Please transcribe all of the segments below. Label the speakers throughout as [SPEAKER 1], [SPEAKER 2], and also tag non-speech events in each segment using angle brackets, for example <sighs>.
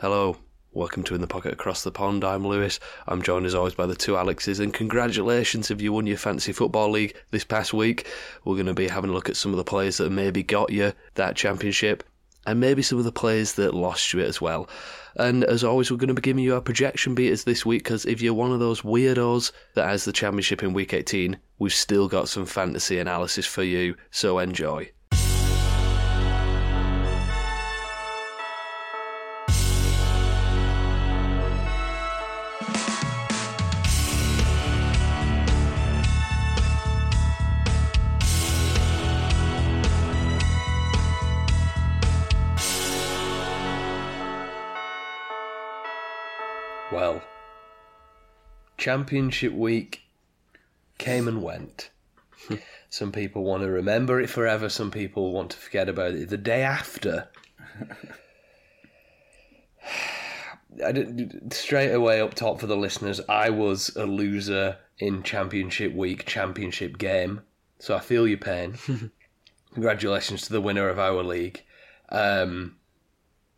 [SPEAKER 1] Hello, welcome to In the Pocket Across the Pond. I'm Lewis. I'm joined as always by the two Alexes, and congratulations if you won your fantasy football league this past week. We're going to be having a look at some of the players that maybe got you that championship, and maybe some of the players that lost you it as well. And as always, we're going to be giving you our projection beaters this week because if you're one of those weirdos that has the championship in week 18, we've still got some fantasy analysis for you. So enjoy. Championship week came and went. some people want to remember it forever, some people want to forget about it. The day after, <sighs> I did, straight away up top for the listeners, I was a loser in Championship week, Championship game. So I feel your pain. <laughs> Congratulations to the winner of our league. Um,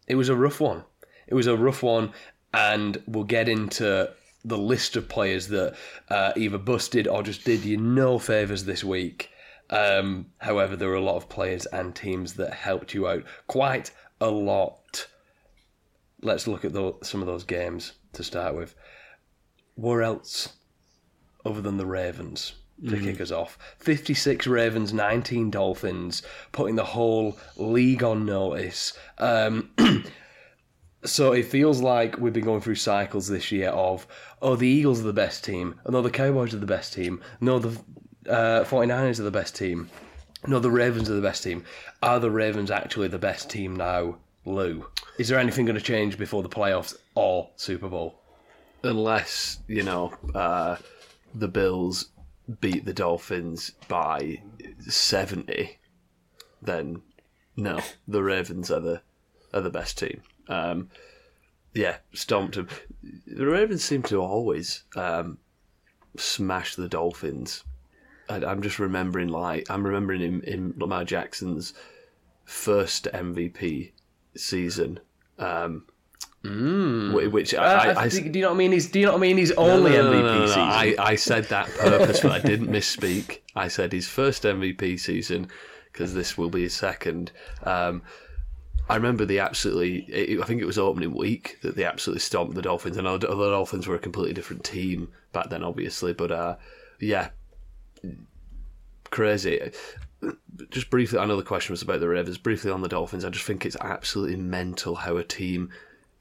[SPEAKER 1] it was a rough one. It was a rough one, and we'll get into the list of players that uh, either busted or just did you no favours this week. Um, however, there were a lot of players and teams that helped you out quite a lot. Let's look at the, some of those games to start with. Where else, other than the Ravens, to kick us off? 56 Ravens, 19 Dolphins, putting the whole league on notice. Um, <clears throat> So it feels like we've been going through cycles this year of, oh, the Eagles are the best team. No, the Cowboys are the best team. No, the uh, 49ers are the best team. No, the Ravens are the best team. Are the Ravens actually the best team now, Lou? Is there anything going to change before the playoffs or Super Bowl? unless you know uh, the Bills beat the Dolphins by seventy, then no, the Ravens are the are the best team. Um, yeah, stomped them. The Ravens seem to always um, smash the Dolphins. I, I'm just remembering, like I'm remembering in, in Lamar Jackson's first MVP season. Um, wh- which I,
[SPEAKER 2] Uh,
[SPEAKER 1] I, I,
[SPEAKER 2] do you know what I mean? He's, do you know what I mean? He's only
[SPEAKER 1] no, no,
[SPEAKER 2] MVP
[SPEAKER 1] no, no, no.
[SPEAKER 2] season.
[SPEAKER 1] I, I said that purposefully. I didn't misspeak. I said his first MVP season because this will be his second. Um, I remember the absolutely. It, I think it was opening week that they absolutely stomped the Dolphins. And the Dolphins were a completely different team back then, obviously. But uh, yeah, crazy. Just briefly, I know the question was about the Ravens. Briefly on the Dolphins, I just think it's absolutely mental how a team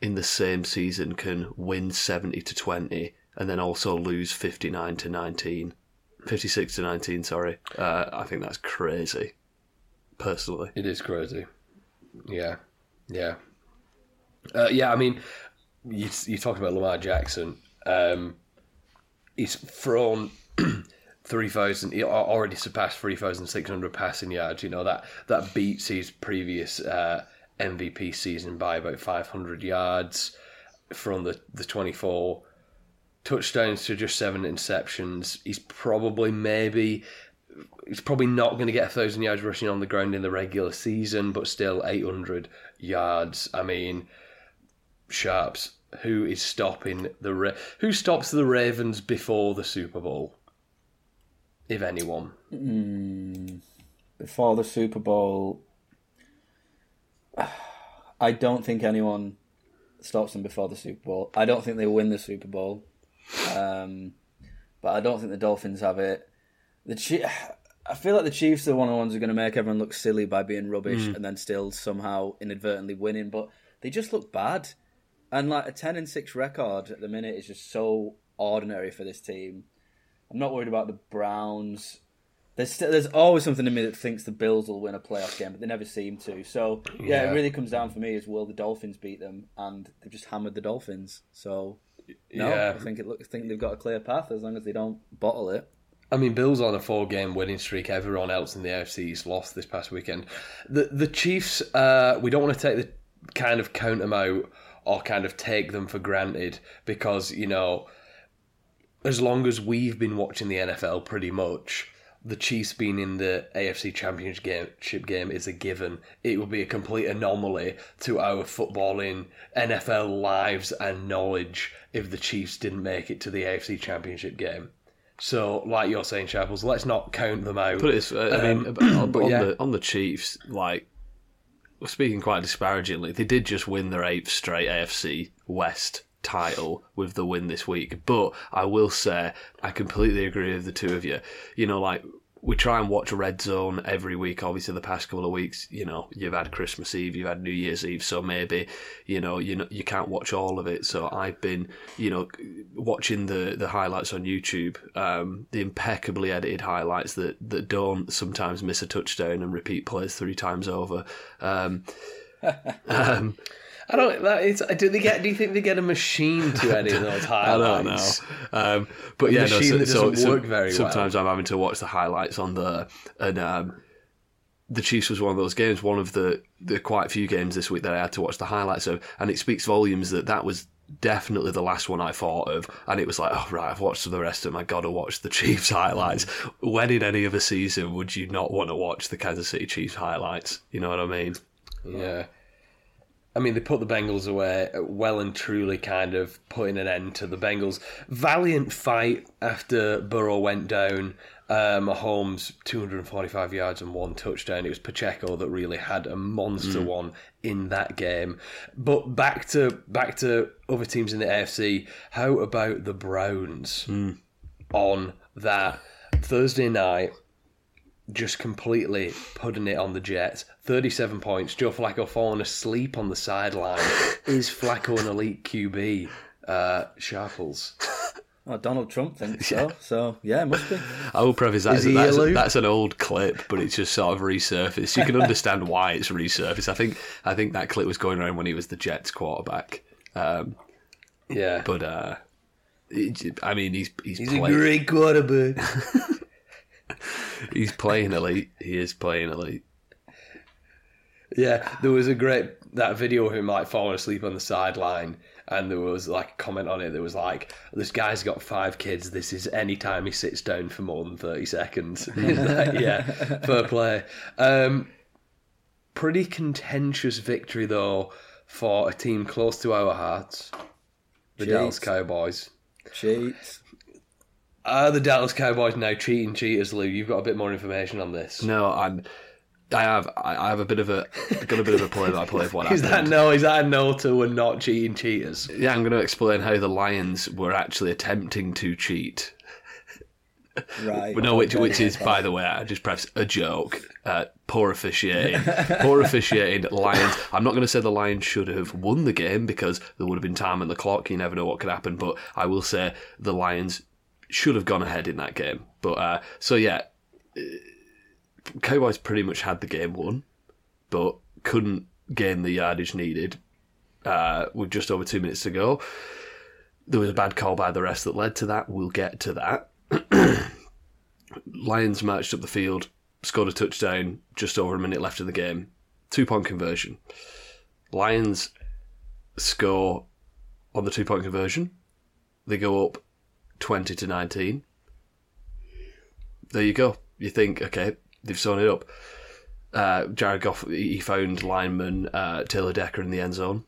[SPEAKER 1] in the same season can win 70 to 20 and then also lose 59 to 19. 56 to 19, sorry. Uh, I think that's crazy, personally.
[SPEAKER 2] It is crazy. Yeah, yeah, uh, yeah. I mean, you you talked about Lamar Jackson. Um, he's thrown <clears throat> three thousand. He already surpassed three thousand six hundred passing yards. You know that that beats his previous uh, MVP season by about five hundred yards. From the the twenty four touchdowns to just seven interceptions. He's probably maybe he's probably not going to get a thousand yards rushing on the ground in the regular season, but still 800 yards. I mean, Sharps, who is stopping the Ra- who stops the Ravens before the Super Bowl, if anyone?
[SPEAKER 3] before the Super Bowl, <sighs> I don't think anyone stops them before the Super Bowl. I don't think they win the Super Bowl, um, but I don't think the Dolphins have it. The Chi- I feel like the Chiefs are one of the ones who are going to make everyone look silly by being rubbish mm. and then still somehow inadvertently winning. But they just look bad, and like a ten and six record at the minute is just so ordinary for this team. I'm not worried about the Browns. There's still, there's always something in me that thinks the Bills will win a playoff game, but they never seem to. So yeah,
[SPEAKER 2] Yeah.
[SPEAKER 3] it really comes down for me is will the Dolphins beat them, and they've just hammered the Dolphins. So no,
[SPEAKER 2] Yeah.
[SPEAKER 3] I think it look, I think they've got a clear path as long as they don't bottle it.
[SPEAKER 2] I mean, Bills on a four-game winning streak. Everyone else in the AFC's lost this past weekend. The the Chiefs. Uh, we don't want to take the kind of count them out or kind of take them for granted because you know, as long as we've been watching the NFL, pretty much the Chiefs being in the AFC Championship game, game is a given. It would be a complete anomaly to our footballing NFL lives and knowledge if the Chiefs didn't make it to the AFC Championship game. So, like you're saying, Sharples, let's not count them out.
[SPEAKER 1] But it's, I mean,
[SPEAKER 2] Um,
[SPEAKER 1] but
[SPEAKER 2] but
[SPEAKER 1] on,
[SPEAKER 2] yeah.
[SPEAKER 1] the, on the Chiefs, like, speaking quite disparagingly, they did just win their eighth straight AFC West title with the win this week. But I will say, I completely agree with the two of you. You know, like, we try and watch Red Zone every week. Obviously, the past couple of weeks, you know, you've had Christmas Eve, you've had New Year's Eve, so maybe, you know, you know, you can't watch all of it. So I've been, you know, watching the the highlights on YouTube, um, the impeccably edited highlights that that don't sometimes miss a touchdown and repeat plays three times over. Um, <laughs> um,
[SPEAKER 2] I don't. That is. Do they get? Do you think they get a machine to edit those <laughs>
[SPEAKER 1] I
[SPEAKER 2] highlights?
[SPEAKER 1] don't know. Um, but yeah, no, so, so-
[SPEAKER 2] doesn't
[SPEAKER 1] so
[SPEAKER 2] work very well.
[SPEAKER 1] sometimes I'm having to watch the highlights on the and um, the Chiefs was one of those games, one of the the quite few games this week that I had to watch the highlights of, and it speaks volumes that that was definitely the last one I thought of, and it was like, oh right, I've watched the rest of them. I got to watch the Chiefs highlights. when in any other season would you not want to watch the Kansas City Chiefs highlights? You know what I mean?
[SPEAKER 2] Yeah. I mean, they put the Bengals away, uh, well and truly kind of putting an end to the Bengals. Valiant fight after Burrow went down. Uh, Mahomes, 245 yards and one touchdown. It was Pacheco that really had a monster mm. one in that game. But back to back to other teams in the AFC. How about the Browns hmm. on that Thursday night? Just completely putting it on the Jets. 37 points. Joe Flacco falling asleep on the sideline. Is Flacco an elite QB? Uh, Sharples.
[SPEAKER 3] Oh, Donald Trump thinks so. So yeah, it must be.
[SPEAKER 1] I will preface that
[SPEAKER 2] Is
[SPEAKER 1] as-
[SPEAKER 2] he
[SPEAKER 1] that's,
[SPEAKER 2] yellow?
[SPEAKER 1] that's an old clip, but it's just sort of resurfaced. You can understand why it's resurfaced. I think I think that clip was going around when he was the Jets quarterback. Um,
[SPEAKER 2] Yeah.
[SPEAKER 1] but uh, it- I mean, he's he's,
[SPEAKER 2] He's a great quarterback. <laughs>
[SPEAKER 1] he's playing elite. He is playing elite.
[SPEAKER 2] Yeah, there was a great that video of him like falling asleep on the sideline, and there was like a comment on it that was like, "This guy's got five kids. This is any time he sits down for more than thirty seconds." <laughs> Like, yeah, fair play. Um, pretty contentious victory though for a team close to our hearts, the
[SPEAKER 3] Cheats.
[SPEAKER 2] Dallas Cowboys.
[SPEAKER 3] Cheats.
[SPEAKER 2] Are the Dallas Cowboys now cheating cheaters, Lou? You've got a bit more information on this.
[SPEAKER 1] No, I'm. I have I I have a bit of a got a bit of a play by play of what
[SPEAKER 2] Is that no? Is that a no to we're not cheating cheaters?
[SPEAKER 1] Yeah, I'm going to explain how the Lions were actually attempting to cheat.
[SPEAKER 3] Right.
[SPEAKER 1] But no, which which is, by the way, I just preface a joke. Uh, poor officiating, poor officiating. <laughs> Lions. I'm not going to say the Lions should have won the game because there would have been time on the clock. You never know what could happen. But I will say the Lions should have gone ahead in that game. But uh, so yeah, uh, Cowboys pretty much had the game won, but couldn't gain the yardage needed uh, with just over two minutes to go. There was a bad call by the rest that led to that. We'll get to that. <clears throat> Lions marched up the field, scored a touchdown just over a minute left of the game. Two point conversion. Lions score on the two point conversion. They go up 20 to 19. There you go. You think, okay, they've sewn it up. Uh, Jared Goff, he found lineman uh, Taylor Decker in the end zone.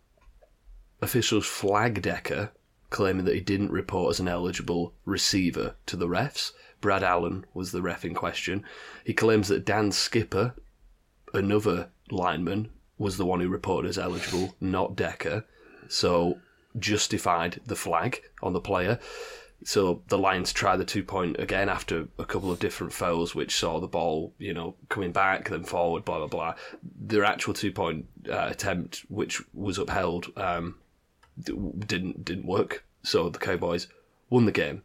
[SPEAKER 1] Officials flag Decker, claiming that he didn't report as an eligible receiver to the refs. Brad Allen was the ref in question. He claims that Dan Skipper, another lineman, was the one who reported as eligible, not Decker. So justified the flag on the player. So the Lions try the two point again after a couple of different fouls, which saw the ball, you know, coming back, then forward, blah blah blah. Their actual two point uh, attempt, which was upheld, um, didn't didn't work. So the Cowboys won the game.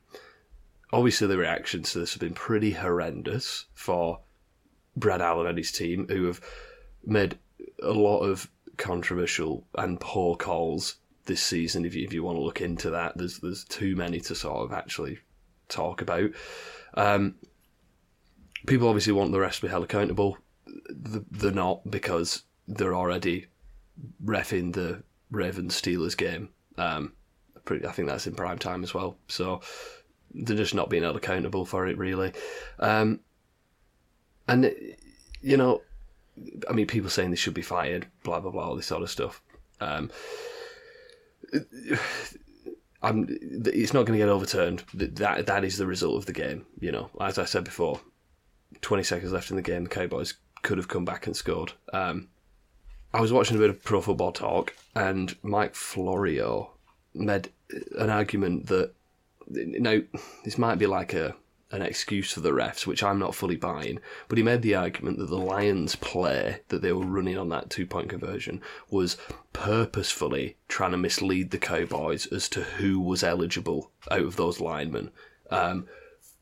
[SPEAKER 1] Obviously, the reactions to this have been pretty horrendous for Brad Allen and his team, who have made a lot of controversial and poor calls this season. If you, if you want to look into that, there's there's too many to sort of actually talk about. Um, people obviously want the rest to be held accountable. They're not because they're already refing the Ravens Steelers game. Um, pretty, I think that's in prime time as well. So they're just not being held accountable for it, really. Um, and you know, I mean, people saying they should be fired, blah blah blah, all this sort of stuff. Um, <sighs> I'm, it's not going to get overturned. That that is the result of the game. You know, as I said before, twenty seconds left in the game, the Cowboys could have come back and scored. Um, I was watching a bit of Pro Football Talk, and Mike Florio made an argument that now this might be like a an excuse for the refs, which I'm not fully buying. But he made the argument that the Lions play that they were running on that two point conversion was purposefully trying to mislead the Cowboys as to who was eligible out of those linemen. Um,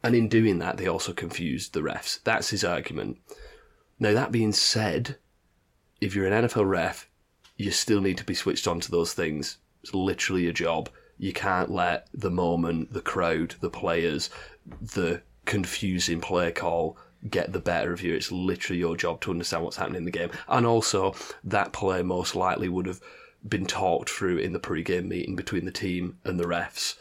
[SPEAKER 1] and in doing that, they also confused the refs. That's his argument. Now, that being said, if you're an NFL ref, you still need to be switched on to those things. It's literally a job. You can't let the moment, the crowd, the players, the confusing play call get the better of you. It's literally your job to understand what's happening in the game. And also, that play most likely would have been talked through in the pre-game meeting between the team and the refs.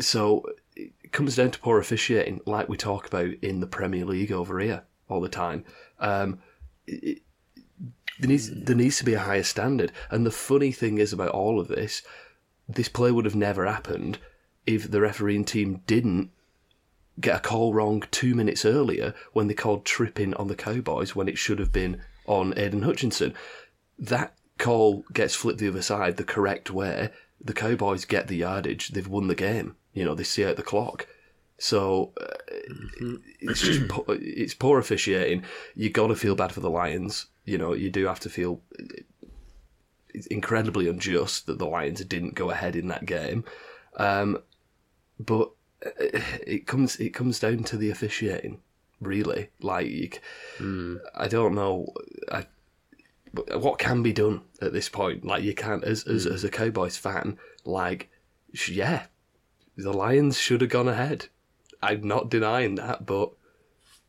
[SPEAKER 1] So it comes down to poor officiating, like we talk about in the Premier League over here all the time. Um, it, there needs there needs to be a higher standard. And the funny thing is about all of this, this play would have never happened if the refereeing team didn't get a call wrong two minutes earlier when they called tripping on the Cowboys when it should have been on Aidan Hutchinson. That call gets flipped the other side the correct way. The Cowboys get the yardage. They've won the game. You know, they see out the clock. So uh, mm-hmm. it's just it's poor officiating. You got to feel bad for the Lions. You know, you do have to feel it's incredibly unjust that the Lions didn't go ahead in that game. Um, but it comes it comes down to the officiating, really. Like, mm. I don't know. I, what can be done at this point? Like, you can't as as, mm. as a Cowboys fan. Like, yeah, the Lions should have gone ahead. I'm not denying that, but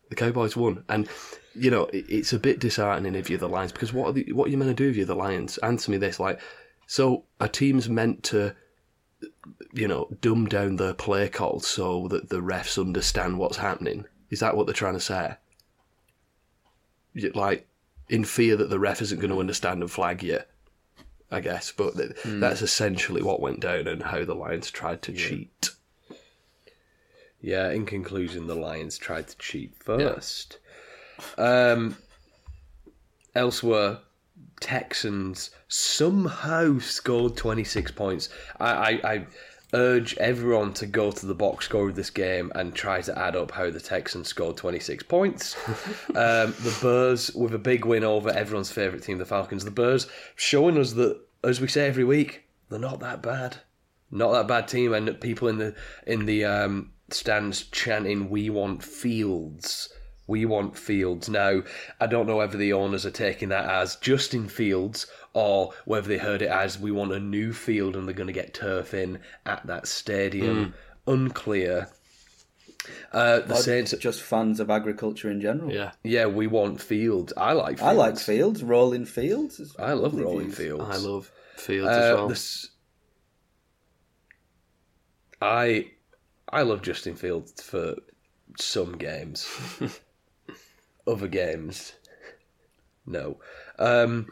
[SPEAKER 1] the Cowboys won, and you know it's a bit disheartening if you're the Lions because what are the, what are you meant to do if you're the Lions? Answer me this: like, so a team's meant to you know, dumb down the play call so that the refs understand what's happening. Is that what they're trying to say? Like, in fear that the ref isn't going to understand and flag you, I guess. But mm. that's essentially what went down and how the Lions tried to yeah. cheat.
[SPEAKER 2] Yeah, in conclusion, the Lions tried to cheat first. Yeah. Um, elsewhere, Texans somehow scored 26 points. I, I, I, urge everyone to go to the box score of this game and try to add up how the Texans scored 26 points. <laughs> um, the Bears, with a big win over everyone's favourite team, the Falcons, the Bears showing us that, as we say every week, they're not that bad. Not that bad team, and people in the in the um, stands chanting, "We want Fields." We want Fields. Now, I don't know whether the owners are taking that as Justin Fields or whether they heard it as we want a new field and they're going to get turf in at that stadium. Mm. Unclear. Uh, the Saints are
[SPEAKER 3] just fans of agriculture in general.
[SPEAKER 1] Yeah,
[SPEAKER 2] yeah, we want fields. I like. Fields. I
[SPEAKER 3] like fields. Rolling fields.
[SPEAKER 2] I love rolling fields.
[SPEAKER 1] I love fields uh, as well.
[SPEAKER 2] This, I I love Justin Fields for some games. <laughs> Other games, no. Um,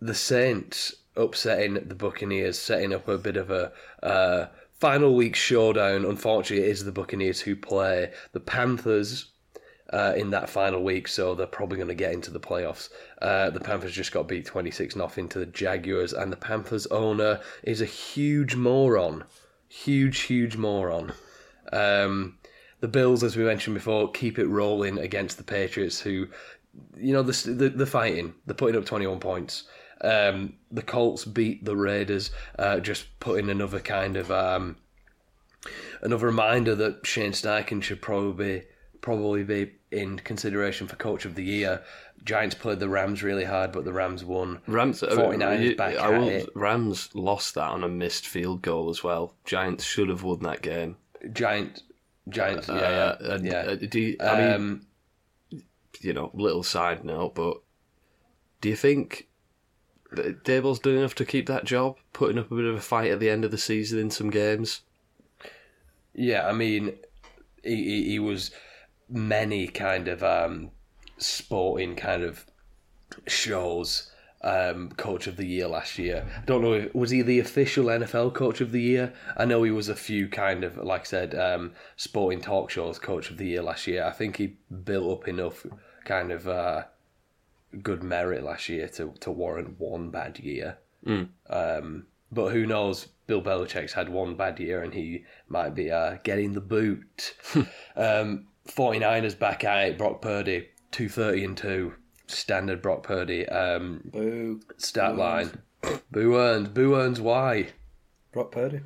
[SPEAKER 2] the Saints upsetting the Buccaneers, setting up a bit of a uh, final week showdown. Unfortunately, it is the Buccaneers who play the Panthers uh, in that final week, so they're probably going to get into the playoffs. Uh, the Panthers just got beat 26 0 to the Jaguars, and the Panthers owner is a huge moron. Huge, huge moron. Um, the Bills, as we mentioned before, keep it rolling against the Patriots, who, you know, the, the, the fighting. They're putting up 21 points. Um, the Colts beat the Raiders, uh, just putting another kind of um, another reminder that Shane Steichen should probably probably be in consideration for Coach of the Year. Giants played the Rams really hard, but the Rams won.
[SPEAKER 1] Rams, 49ers uh, back I at it. Rams lost that on a missed field goal as well. Giants should have won that game.
[SPEAKER 2] Giant, Giants, uh, yeah, yeah. And, yeah. Uh,
[SPEAKER 1] do you, I mean, um, you know, little side note, but do you think Daboll's doing enough to keep that job, putting up a bit of a fight at the end of the season in some games.
[SPEAKER 2] Yeah, I mean, he, he, he was many kind of um, sporting kind of shows um, coach of the year last year. I don't know, was he the official NFL coach of the year? I know he was a few kind of, like I said, um, sporting talk shows coach of the year last year. I think he built up enough kind of uh, good merit last year to, to warrant one bad year. Um, but who knows? Bill Belichick's had one bad year and he might be uh, getting the boot. <laughs> um, 49ers back at it. Brock Purdy, 230 and 2. Standard Brock Purdy. Um,
[SPEAKER 3] Boo.
[SPEAKER 2] stat line. Boo earns. Boo earns why?
[SPEAKER 3] Brock Purdy.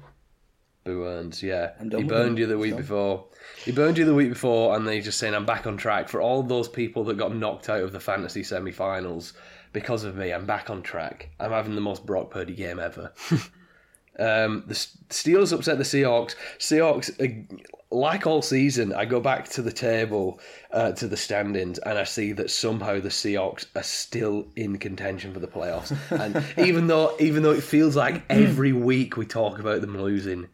[SPEAKER 2] Boo earns, yeah. He burned you the week before. He burned you the week before, and then he's just saying, I'm back on track. For all those people that got knocked out of the fantasy semi finals because of me, I'm back on track. I'm having the most Brock Purdy game ever. <laughs> um, the Steelers upset the Seahawks. Seahawks, like all season, I go back to the table, uh, to the standings, and I see that somehow the Seahawks are still in contention for the playoffs. <laughs> And even though, even though it feels like every week we talk about them losing,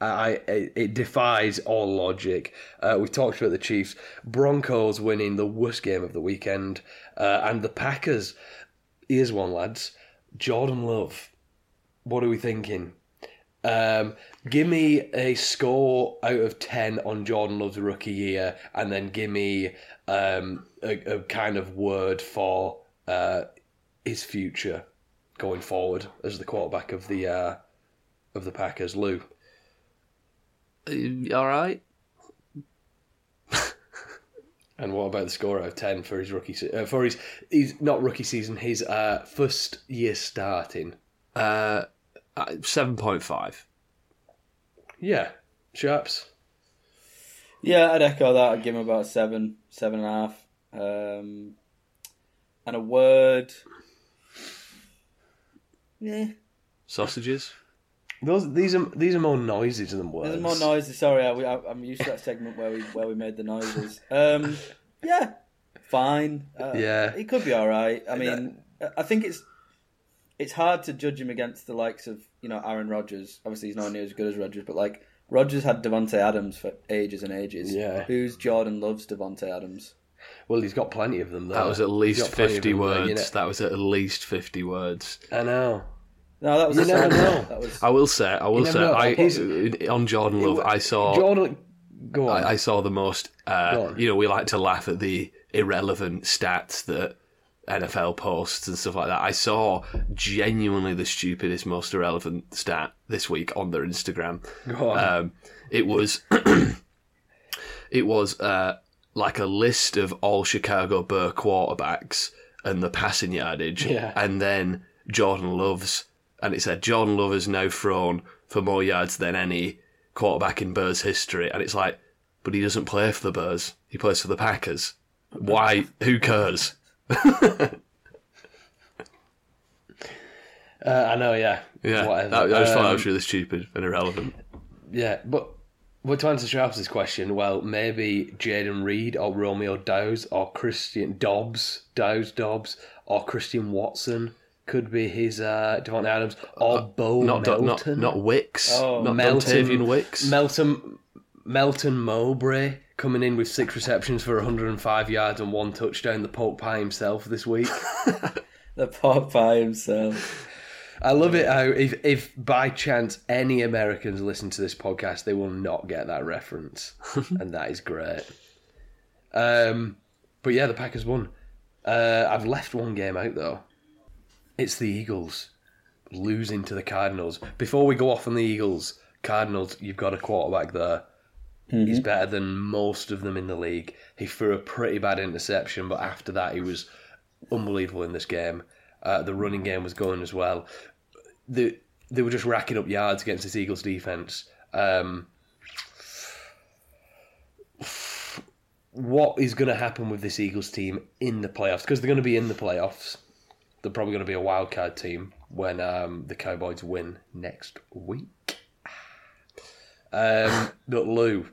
[SPEAKER 2] I, I it defies all logic. Uh, we talked about the Chiefs, Broncos winning the worst game of the weekend, uh, and the Packers. Here's one, lads. Jordan Love. What are we thinking? Um, give me a score out of ten on Jordan Love's rookie year, and then give me um, a, a kind of word for uh, his future going forward as the quarterback of the uh, of the Packers. Lou.
[SPEAKER 1] Uh, All right. <laughs>
[SPEAKER 2] And what about the score out of ten for his rookie se- uh, for his his not rookie season, his uh, first year starting?
[SPEAKER 1] Uh, seven point five.
[SPEAKER 2] Yeah, sharps.
[SPEAKER 3] Yeah, I'd echo that. I'd give him about seven, seven and a half. Um, and a word. Yeah.
[SPEAKER 1] Sausages.
[SPEAKER 2] Those these are these are more noises than words.
[SPEAKER 3] There's more noises. Sorry, I, I, I'm used to that segment where we where we made the noises. Um, yeah, fine. Uh,
[SPEAKER 2] Yeah.
[SPEAKER 3] it could be all right. I mean, I think it's it's hard to judge him against the likes of you know Aaron Rodgers. Obviously, he's not near as good as Rodgers, but like Rodgers had Davante Adams for ages and ages.
[SPEAKER 2] Yeah.
[SPEAKER 3] who's Jordan Love's Davante Adams.
[SPEAKER 2] Well, he's got plenty of them. Though.
[SPEAKER 1] That was at least
[SPEAKER 2] got plenty of
[SPEAKER 1] fifty
[SPEAKER 2] them, though,
[SPEAKER 1] words.
[SPEAKER 2] you know.
[SPEAKER 1] That was at least fifty words.
[SPEAKER 2] I know.
[SPEAKER 3] No, that was
[SPEAKER 2] You never know.
[SPEAKER 3] That was
[SPEAKER 1] I will say, I will say. I on Jordan Love, I saw,
[SPEAKER 2] Jordan, go on.
[SPEAKER 1] I, I saw the most.
[SPEAKER 2] Go
[SPEAKER 1] Uh,
[SPEAKER 2] on.
[SPEAKER 1] you know, we like to laugh at the irrelevant stats that NFL posts and stuff like that. I saw genuinely the stupidest, most irrelevant stat this week on their Instagram.
[SPEAKER 2] on.
[SPEAKER 1] Um, it was <clears throat> it was uh, like a list of all Chicago Bear quarterbacks and the passing yardage,
[SPEAKER 2] Yeah.
[SPEAKER 1] and then Jordan Love's, and it said Jordan Love has now thrown for more yards than any quarterback in Bears history, and it's like, but he doesn't play for the Bears; he plays for the Packers. Why? Who cares? <laughs>
[SPEAKER 2] uh, I know. Yeah.
[SPEAKER 1] Yeah,
[SPEAKER 2] Whatever.
[SPEAKER 1] that, I just thought that
[SPEAKER 2] Um,
[SPEAKER 1] was really stupid and irrelevant.
[SPEAKER 2] Yeah, but but to answer Sharps' question, well, maybe Jayden Reed or Romeo Dowes or Christian Dobbs, Dowes Dobbs or Christian Watson could be his uh, Davante Adams or Bo
[SPEAKER 1] Not
[SPEAKER 2] Melton.
[SPEAKER 1] not not Wicks,
[SPEAKER 3] Oh,
[SPEAKER 1] not
[SPEAKER 2] Melton,
[SPEAKER 1] Dontayvion Wicks.
[SPEAKER 2] Melton, Melton Mowbray coming in with six receptions for 105 yards and one touchdown. The Pope Pie himself this week. <laughs>
[SPEAKER 3] the pork pie himself.
[SPEAKER 2] I love it how if if by chance any Americans listen to this podcast, they will not get that reference, <laughs> and that is great. Um, but yeah, the Packers won. Uh, I've left one game out though. It's the Eagles losing to the Cardinals. Before we go off on the Eagles, Cardinals, you've got a quarterback there. He's better than most of them in the league. He threw a pretty bad interception, but after that, he was unbelievable in this game. Uh, the running game was going as well. The, they were just racking up yards against this Eagles defense. Um, what is going to happen with this Eagles team in the playoffs? Because they're going to be in the playoffs. They're probably going to be a wild card team when um, the Cowboys win next week. <sighs> Um, but Lou,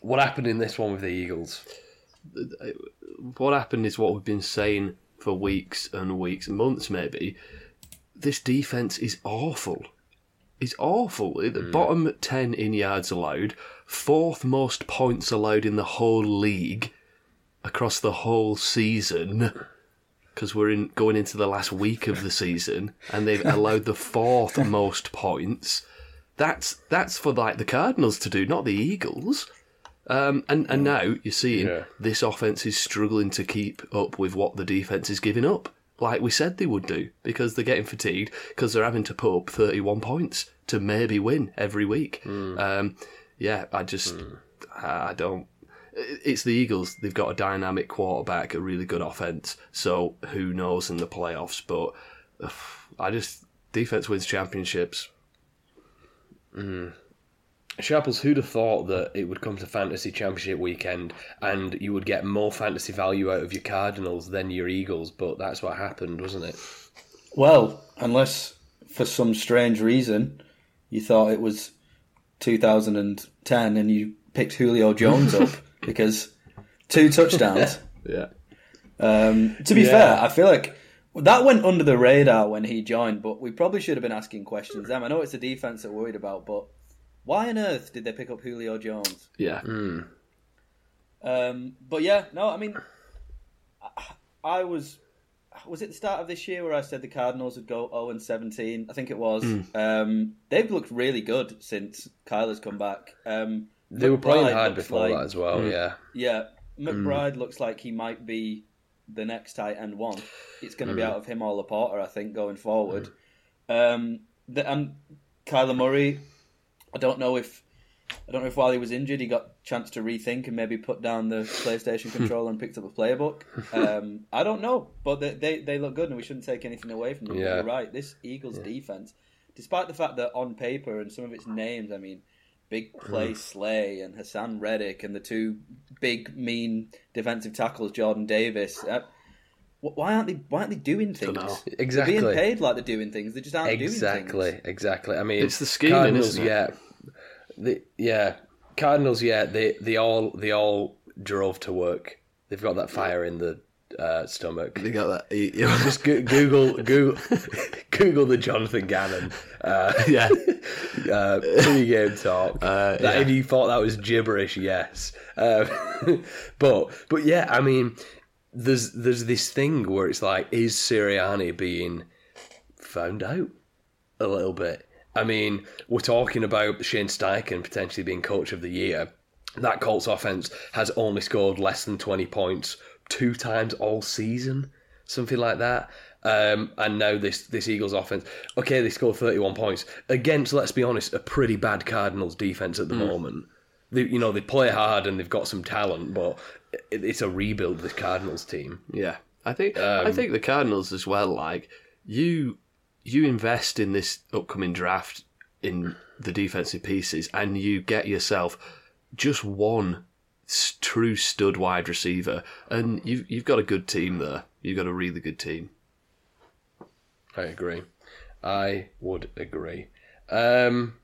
[SPEAKER 2] what happened in this one with the Eagles?
[SPEAKER 1] what happened is what we've been saying for weeks and weeks, months maybe. This defense is awful. It's awful. The hmm. bottom 10 in yards allowed, fourth most points allowed in the whole league. across the whole season, because we're in going into the last week of the season, and they've allowed the fourth <laughs> most points. That's that's for like the Cardinals to do, not the Eagles. Um, and and now you're seeing
[SPEAKER 2] Yeah.
[SPEAKER 1] this offense is struggling to keep up with what the defense is giving up, like we said they would do, because they're getting fatigued because they're having to put up 31 points to maybe win every week. Um, yeah, I just I I don't. It's the Eagles. They've got a dynamic quarterback, a really good offense. So who knows in the playoffs? But ugh, <sighs> I just defense wins championships.
[SPEAKER 2] Sharples, who'd have thought that it would come to fantasy championship weekend and you would get more fantasy value out of your Cardinals than your Eagles? But that's what happened, wasn't it?
[SPEAKER 3] Well, unless for some strange reason you thought it was 2010 and you picked Julio Jones up <laughs> because two touchdowns.
[SPEAKER 1] Yeah.
[SPEAKER 3] Um, to be
[SPEAKER 2] Yeah.
[SPEAKER 3] fair, I feel like that went under the radar when he joined, but we probably should have been asking questions then. I know it's the defense that worried about, but why on earth did they pick up Julio Jones?
[SPEAKER 1] Yeah.
[SPEAKER 3] Um, but yeah, no, I mean, I, I was was it the start of this year where I said the Cardinals would go 0 and 17? I think it was. Um, they've looked really good since Kyler's come back. Um,
[SPEAKER 2] They were playing hard before
[SPEAKER 3] like-
[SPEAKER 2] that as well, yeah.
[SPEAKER 3] Yeah, McBride looks like he might be the next tight end one. It's going to be out of him or LaPorta, I think, going forward. Um, the, and Kyler Murray, I don't know if I don't know if while he was injured he got a chance to rethink and maybe put down the PlayStation controller and picked up a playbook. <laughs> Um, I don't know, but they, they they look good and we shouldn't take anything away from them.
[SPEAKER 2] Yeah.
[SPEAKER 3] You're right. This Eagles defense, despite the fact that on paper and some of its names, I mean. Big play Slay and Haason Reddick and the two big mean defensive tackles Jordan Davis. Uh, why aren't they? Why aren't they doing things?
[SPEAKER 1] Dunno.
[SPEAKER 2] Exactly.
[SPEAKER 3] They're being paid like they're doing things. They just aren't doing
[SPEAKER 2] Exactly,
[SPEAKER 3] things.
[SPEAKER 2] exactly. Exactly. I mean,
[SPEAKER 1] It's the scheming,
[SPEAKER 2] Cardinals,
[SPEAKER 1] isn't it?
[SPEAKER 2] Yeah, the, yeah, Cardinals. Yeah, they they all they all drove to work. They've got that fire in the uh, stomach.
[SPEAKER 1] They got that. he-
[SPEAKER 2] Just go- Google Google <laughs> Google the Jonathan Gannon uh,
[SPEAKER 1] yeah. <laughs>
[SPEAKER 2] uh, pre-game talk.
[SPEAKER 1] Uh,
[SPEAKER 2] that,
[SPEAKER 1] yeah.
[SPEAKER 2] If you thought that was gibberish, yes. Um, <laughs> but but yeah, I mean, there's there's this thing where it's like, is Sirianni being found out a little bit? I mean, we're talking about Shane Steichen potentially being coach of the year. That Colts offense has only scored less than 20 points two times all season, something like that. Um, and now this this Eagles offense, okay, they scored 31 points against, let's be honest, a pretty bad Cardinals defense at the moment. They, you know, they play hard and they've got some talent, but it's a rebuild. This Cardinals team.
[SPEAKER 1] Yeah, I think I think the Cardinals as well. Like you, you invest in this upcoming draft in the defensive pieces, and you get yourself just one true stud wide receiver, and you've you've got a good team there. You've got a really good team.
[SPEAKER 2] I agree. I would agree. Um,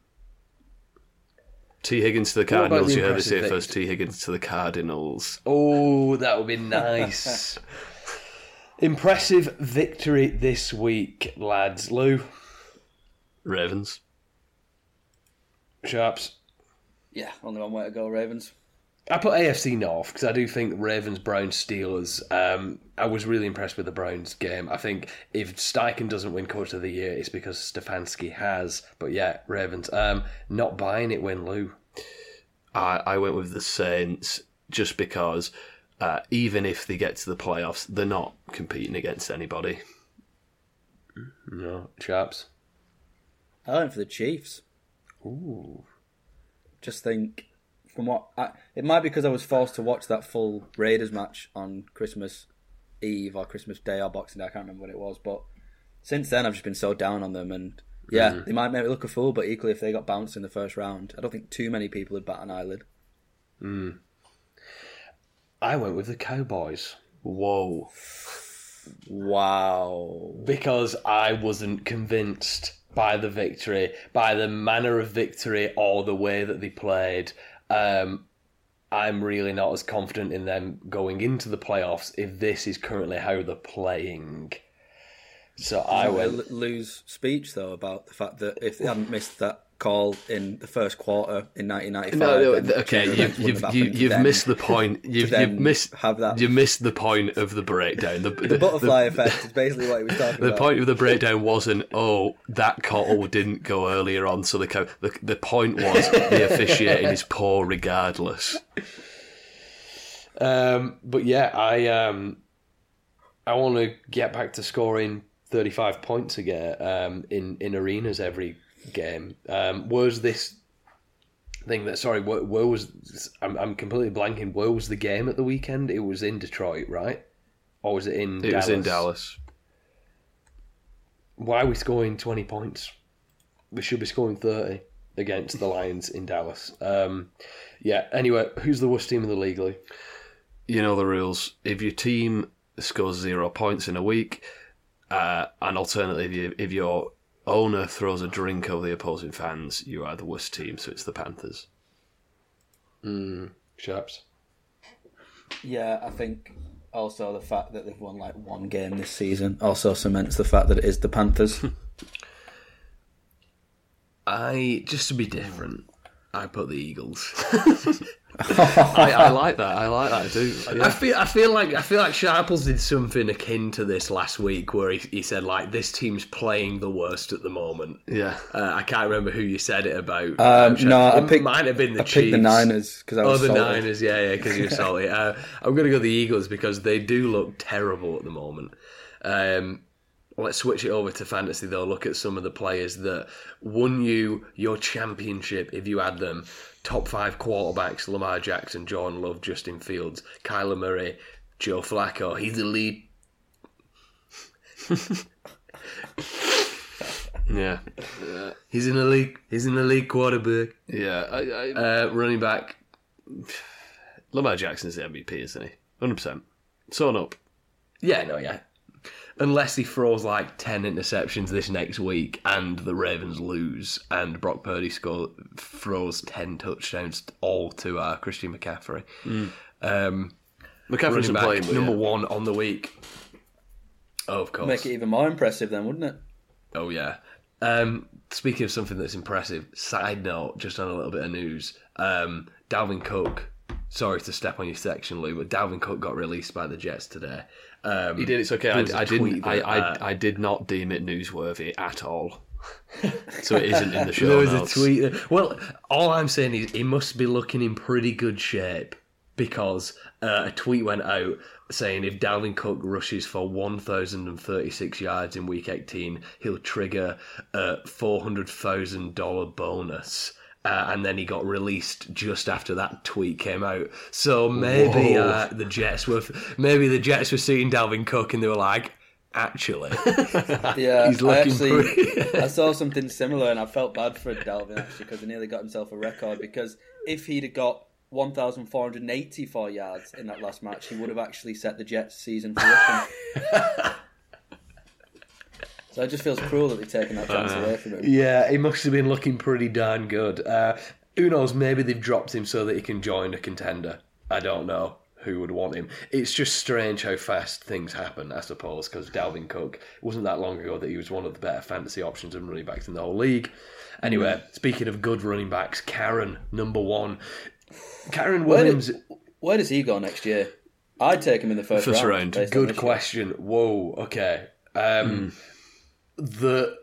[SPEAKER 1] T Higgins to the Cardinals.
[SPEAKER 2] the
[SPEAKER 1] You heard this here first. T Higgins to the Cardinals.
[SPEAKER 2] oh, that would be nice. <laughs> Impressive victory this week, lads. Lou,
[SPEAKER 1] Ravens.
[SPEAKER 2] Sharps.
[SPEAKER 3] Yeah, only one way to go, Ravens.
[SPEAKER 2] I put AFC North because I do think Ravens, Browns, Steelers. Um, I was really impressed with the Browns game. I think if Steichen doesn't win Coach of the Year, it's because Stefanski has. But yeah, Ravens. Um, not buying it, win Lou.
[SPEAKER 1] I, I went with the Saints just because uh, even if they get to the playoffs, they're not competing against anybody.
[SPEAKER 2] No, chaps.
[SPEAKER 3] I went for the Chiefs.
[SPEAKER 2] Ooh.
[SPEAKER 3] Just think, from what I, it might be because I was forced to watch that full Raiders match on Christmas Eve or Christmas Day or Boxing Day. I can't remember what it was, but since then I've just been so down on them, and yeah, mm-hmm. they might make me look a fool. But equally, if they got bounced in the first round, I don't think too many people would bat an eyelid. Mm.
[SPEAKER 2] I went with the Cowboys
[SPEAKER 1] Whoa.
[SPEAKER 3] Wow.
[SPEAKER 2] because I wasn't convinced by the victory, by the manner of victory, or the way that they played. Um, I'm really not as confident in them going into the playoffs if this is currently how they're playing. So I went.
[SPEAKER 3] L- lose speech though about the fact that if they hadn't missed that call in the first quarter in 1995,
[SPEAKER 1] No, no, okay,
[SPEAKER 3] Chile
[SPEAKER 1] you've
[SPEAKER 3] wouldn't
[SPEAKER 1] you've you,
[SPEAKER 3] happened to
[SPEAKER 1] you've missed the point. <laughs> You've, you've missed
[SPEAKER 3] have that-
[SPEAKER 1] You missed the point of the breakdown. The,
[SPEAKER 3] the butterfly effect is basically what he was talking
[SPEAKER 1] The
[SPEAKER 3] about.
[SPEAKER 1] The point of the breakdown wasn't, oh, that call didn't go earlier on, so the the, the point was the officiating is poor regardless.
[SPEAKER 2] Um, but yeah, I um, I want to get back to scoring 35 points again um, in in arenas every game. Um, was this thing that sorry, where, where was I'm I'm completely blanking. Where was the game at the weekend? It was in Detroit, right? Or was it in?
[SPEAKER 1] It
[SPEAKER 2] Dallas?
[SPEAKER 1] was in Dallas.
[SPEAKER 2] Why are we scoring 20 points? We should be scoring 30 against the Lions in Dallas. Um, yeah. Anyway, who's the worst team in the league, Lee?
[SPEAKER 1] You know the rules. If your team scores zero points in a week, uh, and alternatively, if, you, if your owner throws a drink over the opposing fans, you are the worst team. So it's the Panthers. Hmm.
[SPEAKER 2] Sharps.
[SPEAKER 3] Yeah, I think also the fact that they've won like one game this season also cements the fact that it is the Panthers. <laughs>
[SPEAKER 2] I just to be different, I put the Eagles. <laughs> <laughs>
[SPEAKER 1] I, I like that. I like that too.
[SPEAKER 2] I
[SPEAKER 1] Yeah.
[SPEAKER 2] feel I feel like I feel like Sharples did something akin to this last week, where he, he said like this team's playing the worst at the moment.
[SPEAKER 1] yeah.
[SPEAKER 2] Uh, I can't remember who you said it about.
[SPEAKER 3] Um,
[SPEAKER 2] Sharp-
[SPEAKER 3] no, I
[SPEAKER 2] it
[SPEAKER 3] picked-
[SPEAKER 2] might have been the
[SPEAKER 3] I
[SPEAKER 2] Chiefs.
[SPEAKER 3] the Niners because I
[SPEAKER 2] Oh,
[SPEAKER 3] was
[SPEAKER 2] the
[SPEAKER 3] salty.
[SPEAKER 2] Niners, yeah, yeah, because you're <laughs> salty. Uh, I'm going to go the Eagles because they do look terrible at the moment. Um, let's switch it over to fantasy though. Look at some of the players that won you your championship if you had them. Top five quarterbacks: Lamar Jackson, Jordan Love, Justin Fields, Kyler Murray, Joe Flacco. He's the lead. <laughs>
[SPEAKER 1] Yeah.
[SPEAKER 2] He's an elite. He's an elite quarterback.
[SPEAKER 1] Yeah. I, I,
[SPEAKER 2] Uh, running back. <sighs>
[SPEAKER 1] Lamar Jackson's the MVP, isn't he? Hundred percent. Sewn up.
[SPEAKER 2] Yeah, no, yeah. Unless he throws like 10 interceptions this next week and the Ravens lose and Brock Purdy score, throws 10 touchdowns all to uh, Christian McCaffrey. Um,
[SPEAKER 1] McCaffrey
[SPEAKER 2] running
[SPEAKER 1] isn't
[SPEAKER 2] back,
[SPEAKER 1] playing,
[SPEAKER 2] number
[SPEAKER 1] yeah.
[SPEAKER 2] one on the week. Oh, of course.
[SPEAKER 3] Make it even more impressive then, wouldn't it?
[SPEAKER 2] Oh, yeah. Um, speaking of something that's impressive, side note, just on a little bit of news. Um, Dalvin Cook, sorry to step on your section, Lou, but Dalvin Cook got released by the Jets today. Um,
[SPEAKER 1] He did. It's okay.
[SPEAKER 2] There was a
[SPEAKER 1] I, I didn't.
[SPEAKER 2] that,
[SPEAKER 1] I,
[SPEAKER 2] uh,
[SPEAKER 1] I did not deem it newsworthy at all. <laughs> so it isn't in the show
[SPEAKER 2] There was
[SPEAKER 1] notes.
[SPEAKER 2] a tweet. Well, all I'm saying is he must be looking in pretty good shape because uh, a tweet went out saying if Dalvin Cook rushes for 1,036 yards in Week 18, he'll trigger a $400,000 bonus. Uh, and then he got released just after that tweet came out. So maybe uh, the Jets were maybe the Jets were seeing Dalvin Cook and they were like, actually, <laughs>
[SPEAKER 3] Yeah,
[SPEAKER 2] He's
[SPEAKER 3] I actually
[SPEAKER 2] pretty- <laughs>
[SPEAKER 3] I saw something similar and I felt bad for Dalvin actually because he nearly got himself a record because if he'd have got 1,484 yards in that last match, he would have actually set the Jets season for rushing. <laughs> so it just feels cruel that they've taken that chance away from him.
[SPEAKER 2] Yeah, he must have been looking pretty darn good. Uh, who knows? Maybe they've dropped him so that he can join a contender. I don't know who would want him. It's just strange how fast things happen, I suppose, because Dalvin Cook wasn't that long ago that he was one of the better fantasy options and running backs in the whole league. Anyway, speaking of good running backs, Kyren number one. Kyren
[SPEAKER 3] Where,
[SPEAKER 2] Williams.
[SPEAKER 3] did- where does he go next year? I'd take him in the first,
[SPEAKER 1] First
[SPEAKER 3] round.
[SPEAKER 1] round.
[SPEAKER 2] Good question. Whoa. Okay. Um, The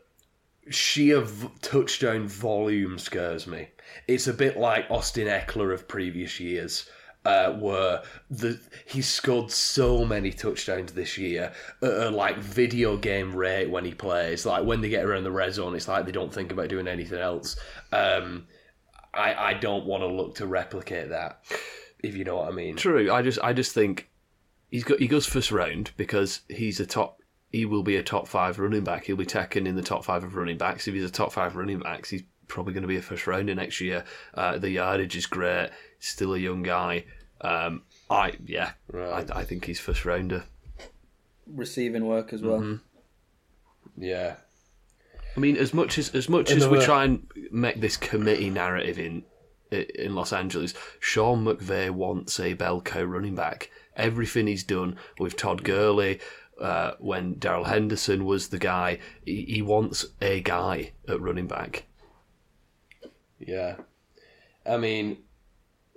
[SPEAKER 2] sheer v- touchdown volume scares me. It's a bit like Austin Ekeler of previous years, uh, where the he's scored so many touchdowns this year at a like video game rate when he plays. Like when they get around the red zone, it's like they don't think about doing anything else. Um, I I don't want to look to replicate that, if you know what I mean.
[SPEAKER 1] True. I just I just think he's got he goes first round because he's a top. He will be a top five running back. He'll be taken in the top five of running backs. If he's a top five running backs, he's probably going to be a first rounder next year. Uh, the yardage is great. Still a young guy. Um, I yeah,
[SPEAKER 2] Right.
[SPEAKER 1] I, I think he's first rounder.
[SPEAKER 3] Receiving work as well.
[SPEAKER 1] Mm-hmm.
[SPEAKER 2] Yeah.
[SPEAKER 1] I mean, as much as as much as we
[SPEAKER 2] Another-
[SPEAKER 1] try and make this committee narrative in in Los Angeles, Sean McVay wants a bellcow running back. Everything he's done with Todd Gurley, uh, when Darrell Henderson was the guy. He, he wants a guy at running back.
[SPEAKER 2] Yeah. I mean,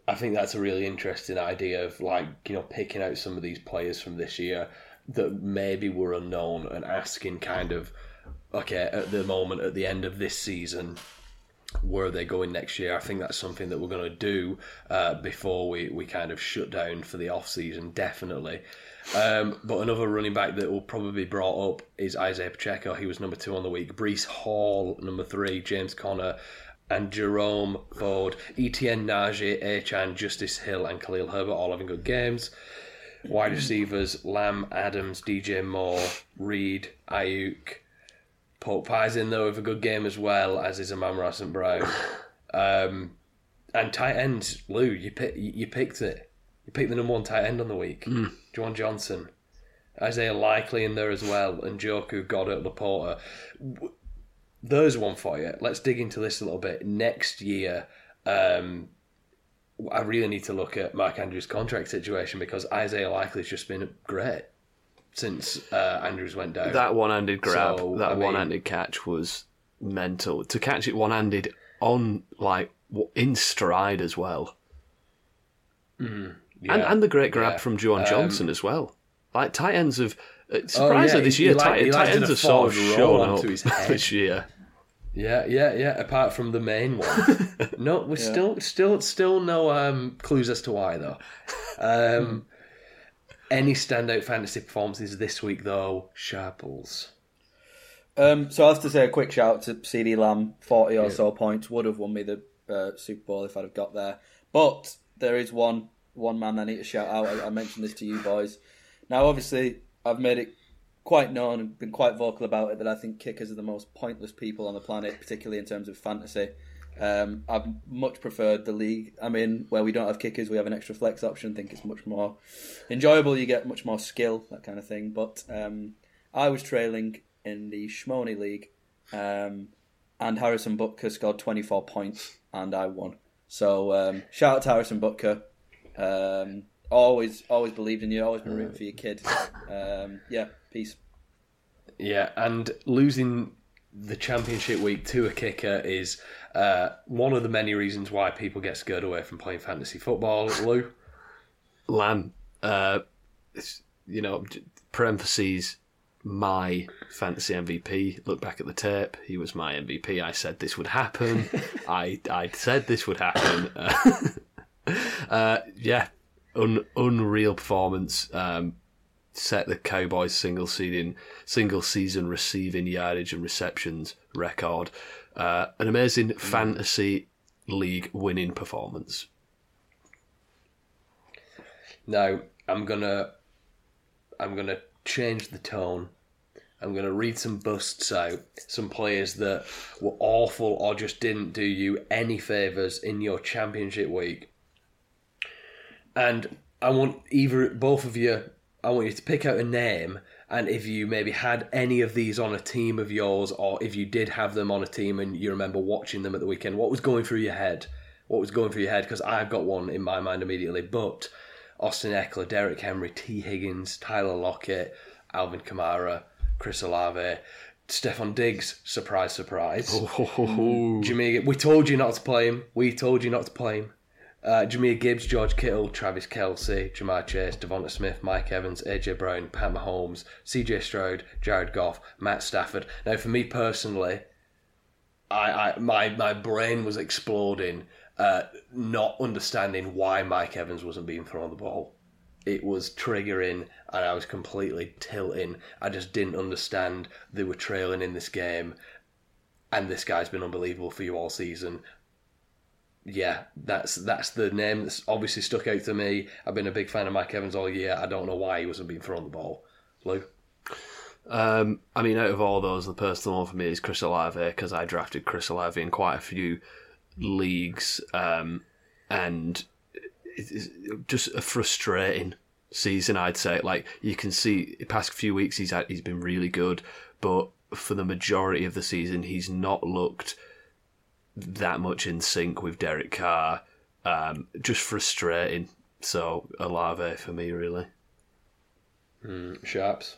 [SPEAKER 2] I think that's a really interesting idea of like, you know, picking out some of these players from this year that maybe were unknown and asking kind of, okay, at the moment, at the end of this season, where are they going next year? I think that's something that we're going to do uh, before we, we kind of shut down for the off season, definitely. Um, but another running back that will probably be brought up is Isaiah Pacheco. He was number two on the week. Breece Hall, number three. James Conner and Jerome Ford. Etienne Najee, Achane, Justice Hill, and Khalil Herbert all having good games. Wide receivers Lamb, Adams, DJ Moore, Reed, Aiyuk. Pork Pie's in there with a good game as well, as is Amon St. Brown. <laughs> Um, and tight ends, Lou, you, pick, you picked it. You picked the number one tight end on the week. Mm. Juwan Johnson. Isaiah Likely in there as well, and Njoku, Goedert, LaPorta. There's one for you. Let's dig into this a little bit. Next year, um, I really need to look at Mark Andrews' contract situation because Isaiah Likely's just been great since uh, Andrews went down.
[SPEAKER 1] That one-handed grab, so, that I one-handed mean, catch was mental. To catch it one-handed on like in stride as well.
[SPEAKER 2] Mm,
[SPEAKER 1] yeah, and and the great grab yeah. from Juwan um, Johnson as well. Like tight ends have uh, surprisingly oh, yeah, this year, tight, tight ends have sort of shown up <laughs> this year.
[SPEAKER 2] Yeah, yeah, yeah. Apart from the main one, <laughs> no, we're yeah. still, still, still no um, clues as to why though. Um, any standout fantasy performances this week though? Sharples.
[SPEAKER 3] Um, so I have to say a quick shout out to CeeDee Lamb, forty or yeah. so points would have won me the uh, Super Bowl if I'd have got there. But there is one one man I need to shout out. I, I mentioned this to you boys. Now, obviously, I've made it quite known and been quite vocal about it that I think kickers are the most pointless people on the planet, particularly in terms of fantasy. Um, I've much preferred the league I'm in, where we don't have kickers, we have an extra flex option. Think it's much more enjoyable. You get much more skill, that kind of thing. But um, I was trailing in the Schmoney League, um, and Harrison Butker scored 24 points, and I won. So um, shout out to Harrison Butker. Um, always, always believed in you. Always been rooting for your kid. <laughs> Um, yeah, peace.
[SPEAKER 2] Yeah, and losing the championship week to a kicker is uh, one of the many reasons why people get scared away from playing fantasy football. Lou,
[SPEAKER 1] Lamb, uh, you know, parentheses. My fantasy MVP. Look back at the tape. He was my MVP. I said this would happen. <laughs> I I said this would happen. <laughs> uh, yeah, un, unreal performance. Um, set the Cowboys single season single season receiving yardage and receptions record. Uh, an amazing fantasy league winning performance.
[SPEAKER 2] Now I'm gonna I'm gonna change the tone. I'm gonna read some busts out, some players that were awful or just didn't do you any favors in your championship week. And I want either both of you. I want you to pick out a name, and if you maybe had any of these on a team of yours, or if you did have them on a team and you remember watching them at the weekend, what was going through your head? What was going through your head? Because I've got one in my mind immediately. But Austin Ekeler Derrick Henry, Tee Higgins, Tyler Lockett, Alvin Kamara, Chris Olave, Stefon Diggs, surprise, surprise. Oh. Jimmy, we told you not to play him. We told you not to play him. Uh, Jahmyr Gibbs, George Kittle, Travis Kelce, Ja'Marr Chase, DeVonta Smith, Mike Evans, AJ Brown, Pat Mahomes, CJ Stroud, Jared Goff, Matt Stafford. Now, for me personally, I, I my my brain was exploding, uh, not understanding why Mike Evans wasn't being thrown the ball. It was triggering, and I was completely tilting. I just didn't understand they were trailing in this game, and this guy's been unbelievable for you all season yeah, that's that's the name that's obviously stuck out to me. I've been a big fan of Mike Evans all year. I don't know why he wasn't being thrown the ball. Lou?
[SPEAKER 1] Um, I mean, out of all those, the personal one for me is Chris Olave because I drafted Chris Olave in quite a few leagues, um, and it's just a frustrating season. I'd say, like you can see, past few weeks he's had, he's been really good, but for the majority of the season, he's not looked that much in sync with Derek Carr. Um, just frustrating. So Olave for me, really.
[SPEAKER 2] Mm, sharps.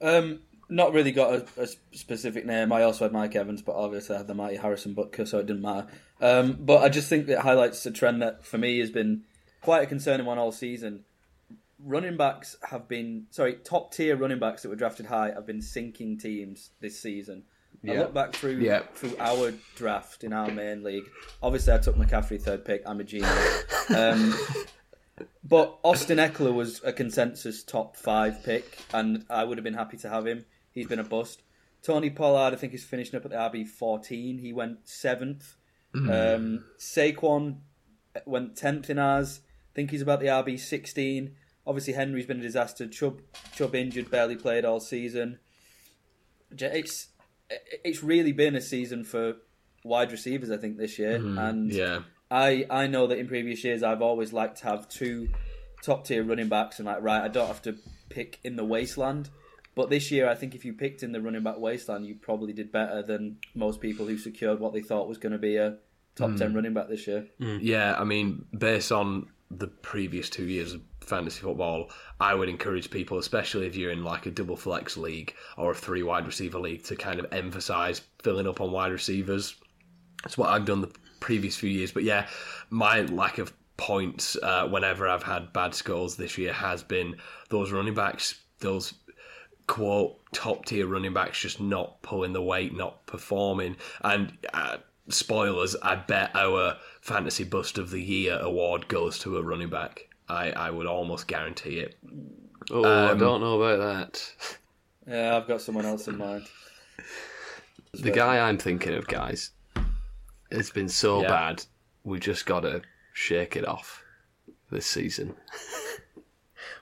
[SPEAKER 3] Um, not really got a, a specific name. I also had Mike Evans, but obviously I had the mighty Harrison Butker, so it didn't matter. Um, but I just think that highlights a trend that for me has been quite a concerning one all season. Running backs have been sorry, top tier running backs that were drafted high have been sinking teams this season. I look back through
[SPEAKER 2] Yeah.
[SPEAKER 3] through our draft in our main league. Obviously, I took McCaffrey third pick. I'm a genius. Um, <laughs> but Austin Ekeler was a consensus top five pick, and I would have been happy to have him. He's been a bust. Tony Pollard, I think, is finishing up at the RB 14. He went seventh. Um, Saquon went 10th in ours. I think he's about the RB 16. Obviously, Henry's been a disaster. Chubb, Chubb injured, barely played all season. It's it's really been a season for wide receivers, I think, this year. Mm-hmm. And
[SPEAKER 2] Yeah.
[SPEAKER 3] I I know that in previous years I've always liked to have two top tier running backs and like right I don't have to pick in the wasteland. But this year I think if you picked in the running back wasteland you probably did better than most people who secured what they thought was going to be a top ten mm. running back this year.
[SPEAKER 2] Mm, yeah, I mean, based on the previous two years of fantasy football, I would encourage people, especially if you're in like a double flex league or a three wide receiver league, to kind of emphasize filling up on wide receivers. That's what I've done the previous few years. But yeah, my lack of points uh, whenever I've had bad scores this year has been those running backs, those quote top tier running backs just not pulling the weight, not performing. And uh, spoilers, I bet our fantasy bust of the year award goes to a running back. I, I would almost guarantee it.
[SPEAKER 1] Oh, I
[SPEAKER 2] Um,
[SPEAKER 1] don't know about that.
[SPEAKER 3] Yeah, I've got someone else in mind. <laughs>
[SPEAKER 1] The guy I'm thinking of, guys, it's been so
[SPEAKER 2] Yeah.
[SPEAKER 1] bad. We just got to shake it off this season.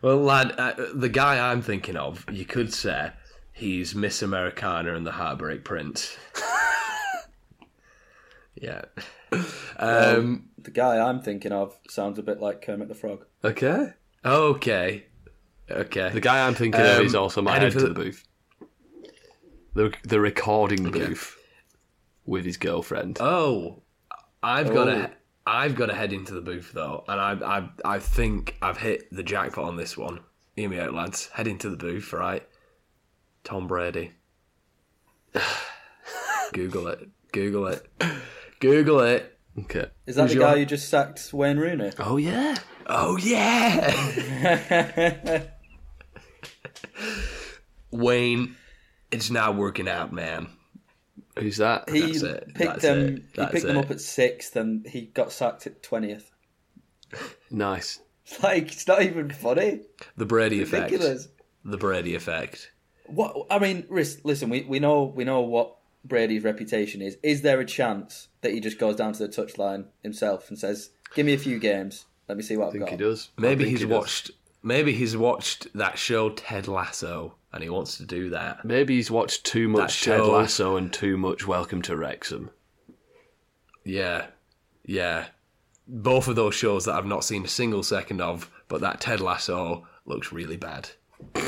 [SPEAKER 2] Well, lad, uh, the guy I'm thinking of, you could say he's Miss Americana and the Heartbreak Prince. <laughs> yeah. Um,
[SPEAKER 3] The guy I'm thinking of sounds a bit like Kermit the Frog.
[SPEAKER 1] Okay.
[SPEAKER 2] okay. Okay.
[SPEAKER 1] The guy I'm thinking of is
[SPEAKER 2] Um,
[SPEAKER 1] also my
[SPEAKER 2] heading
[SPEAKER 1] head
[SPEAKER 2] for
[SPEAKER 1] to
[SPEAKER 2] the-
[SPEAKER 1] the booth. The the recording booth with his girlfriend.
[SPEAKER 2] Oh, I've got
[SPEAKER 3] Oh.
[SPEAKER 2] to. I've got to head into the booth though, and I, I, I think I've hit the jackpot on this one. Hear me out, lads. Head into the booth, right? Tom Brady. <sighs> Google it. Google it. Google it.
[SPEAKER 1] Okay.
[SPEAKER 3] Is that
[SPEAKER 2] Who's
[SPEAKER 3] the
[SPEAKER 2] your-
[SPEAKER 3] guy who just sacked Wayne Rooney?
[SPEAKER 1] Oh yeah.
[SPEAKER 2] Oh yeah, <laughs> Wayne. It's not working out, man.
[SPEAKER 1] Who's that?
[SPEAKER 3] he
[SPEAKER 2] That's it.
[SPEAKER 3] picked
[SPEAKER 2] That's
[SPEAKER 3] them.
[SPEAKER 2] it.
[SPEAKER 3] He
[SPEAKER 2] That's
[SPEAKER 3] picked them
[SPEAKER 2] it.
[SPEAKER 3] up at sixth, and he got sacked at twentieth. <laughs>
[SPEAKER 1] Nice.
[SPEAKER 3] Like it's not even funny.
[SPEAKER 2] The Brady effect.
[SPEAKER 3] Ridiculous.
[SPEAKER 2] The Brady effect.
[SPEAKER 3] What I mean, listen, we, we know we know what Brady's reputation is. Is there a chance that he just goes down to the touchline himself and says, "Give me a few games, let me see what
[SPEAKER 1] I
[SPEAKER 3] I've
[SPEAKER 1] think
[SPEAKER 3] got."
[SPEAKER 1] he does.
[SPEAKER 2] Maybe he's
[SPEAKER 1] he does.
[SPEAKER 2] watched. Maybe he's watched that show Ted Lasso, and he wants to do that.
[SPEAKER 1] Maybe he's watched too much
[SPEAKER 2] That
[SPEAKER 1] Ted
[SPEAKER 2] show-
[SPEAKER 1] Lasso and too much Welcome to Wrexham.
[SPEAKER 2] Yeah, yeah. Both of those shows that I've not seen a single second of, but that Ted Lasso looks really bad.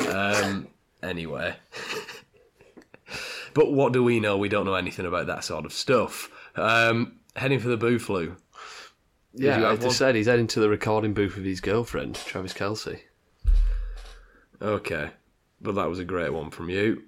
[SPEAKER 2] Um, anyway. <laughs> but what do we know? We don't know anything about that sort of stuff. Um, heading for the boo flu.
[SPEAKER 1] Yeah,
[SPEAKER 2] you
[SPEAKER 1] I just
[SPEAKER 2] one?
[SPEAKER 1] said he's heading to the recording booth with his girlfriend, Travis Kelce.
[SPEAKER 2] Okay. But that was a great one from you.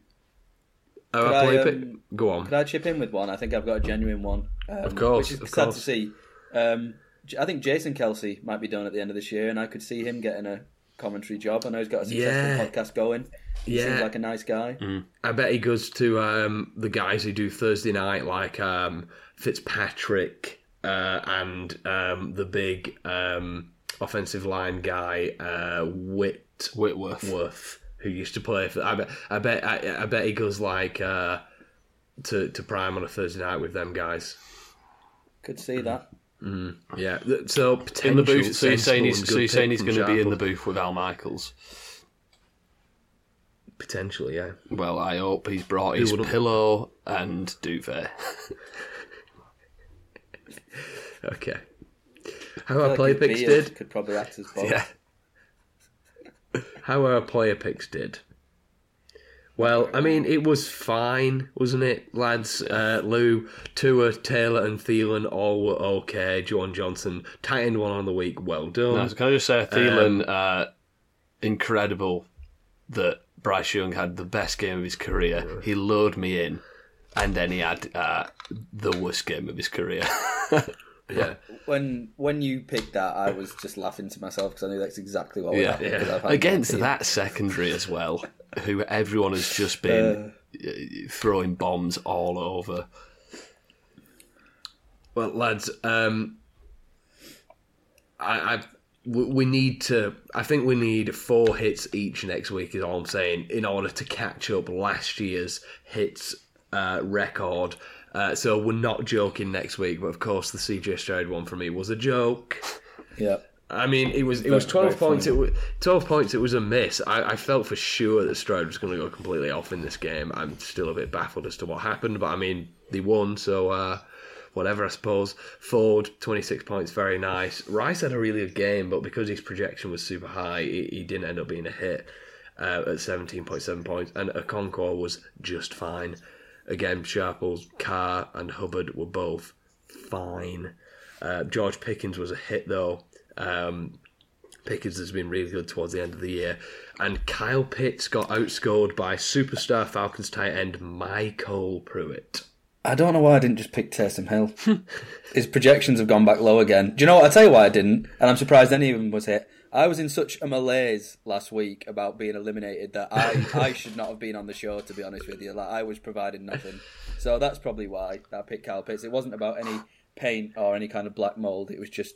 [SPEAKER 2] Oh,
[SPEAKER 3] Could
[SPEAKER 2] I
[SPEAKER 3] I,
[SPEAKER 2] play pick.
[SPEAKER 3] um,
[SPEAKER 2] Go on.
[SPEAKER 3] Could I chip in with one? I think I've got a genuine one. Um,
[SPEAKER 2] Of course,
[SPEAKER 3] which is
[SPEAKER 2] of
[SPEAKER 3] sad
[SPEAKER 2] course.
[SPEAKER 3] to see. Um, J- I think Jason Kelce might be done at the end of this year, and I could see him getting a commentary job. I know he's got a successful
[SPEAKER 2] Yeah.
[SPEAKER 3] podcast going. He
[SPEAKER 2] Yeah.
[SPEAKER 3] seems like a nice guy.
[SPEAKER 2] I bet he goes to um, the guys who do Thursday night, like um, Fitzpatrick uh, and um, the big um, offensive line guy uh, Whitworth,
[SPEAKER 1] Whitworth.
[SPEAKER 2] who used to play for. I bet. I bet. I, I bet he goes like uh, to to Prime on a Thursday night with them guys.
[SPEAKER 3] Could see that.
[SPEAKER 2] Mm, yeah. th- So
[SPEAKER 1] In the booth, so you're saying he's, so you're saying he's going to be in the booth with Al Michaels.
[SPEAKER 2] Potentially, yeah.
[SPEAKER 1] Well, I hope he's brought his
[SPEAKER 2] wouldn't?
[SPEAKER 1] pillow and duvet. <laughs>
[SPEAKER 2] Okay. How
[SPEAKER 3] I
[SPEAKER 2] our
[SPEAKER 3] feel
[SPEAKER 2] player picks did.
[SPEAKER 3] Could probably act as both.
[SPEAKER 1] yeah. <laughs>
[SPEAKER 2] how our player picks did. Well, I mean, it was fine, wasn't it, lads? Uh, Lou, Tua, Taylor, and Thielen all were okay. Juwan Johnson, tight end one on the week, well done.
[SPEAKER 1] No, can I just say, Thielen, uh, incredible that Bryce Young had the best game of his career. He lured me in, and then he had uh, the worst game of his career. <laughs>
[SPEAKER 2] Yeah.
[SPEAKER 3] When when you picked that, I was just laughing to myself because I knew that's exactly what would
[SPEAKER 1] yeah,
[SPEAKER 3] happen. 'cause I've
[SPEAKER 1] against
[SPEAKER 3] that
[SPEAKER 1] secondary as well, who everyone has just been uh, throwing bombs all over.
[SPEAKER 2] Well, lads, um, I, I w- we need to. I think we need four hits each next week. Is all I'm saying in order to catch up last year's hits uh, record. Uh, so we're not joking next week, but of course the CJ Stroud one for me was a joke.
[SPEAKER 3] Yeah.
[SPEAKER 2] I mean, it was it was twelve points. It was twelve points. It was a miss. I, I felt for sure that Stroud was going to go completely off in this game. I'm still a bit baffled as to what happened, but I mean, they won, so uh, whatever. I suppose. Ford twenty six points, very nice. Rice had a really good game, but because his projection was super high, he, he didn't end up being a hit uh, at seventeen point seven points, and Okonkwo was just fine. Again, Sharples, Carr, and Hubbard were both fine. Uh, George Pickens was a hit though. Um, Pickens has been really good towards the end of the year. And Kyle Pitts got outscored by superstar Falcons tight end MyCole Pruitt.
[SPEAKER 3] I don't know why I didn't just pick Taysom Hill. <laughs> His projections have gone back low again. Do you know what? I tell you why I didn't, and I'm surprised any of them was hit. I was in such a malaise last week about being eliminated that I, I <laughs> should not have been on the show. To be honest with you, like I was providing nothing, so that's probably why I picked Kyle Pitts. It wasn't about any paint or any kind of black mold. It was just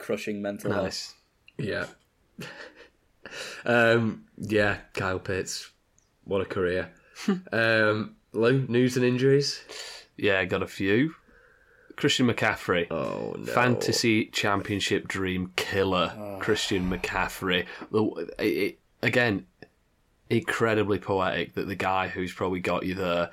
[SPEAKER 3] crushing mental health.
[SPEAKER 1] Nice.
[SPEAKER 2] Yeah. um, yeah, Kyle Pitts. What a career. <laughs> um, Lou, news and injuries?
[SPEAKER 1] Yeah, got a few. Christian McCaffrey.
[SPEAKER 2] Oh, no.
[SPEAKER 1] Fantasy Championship dream killer, Christian McCaffrey. It- it- again, incredibly poetic that the guy who's probably got you there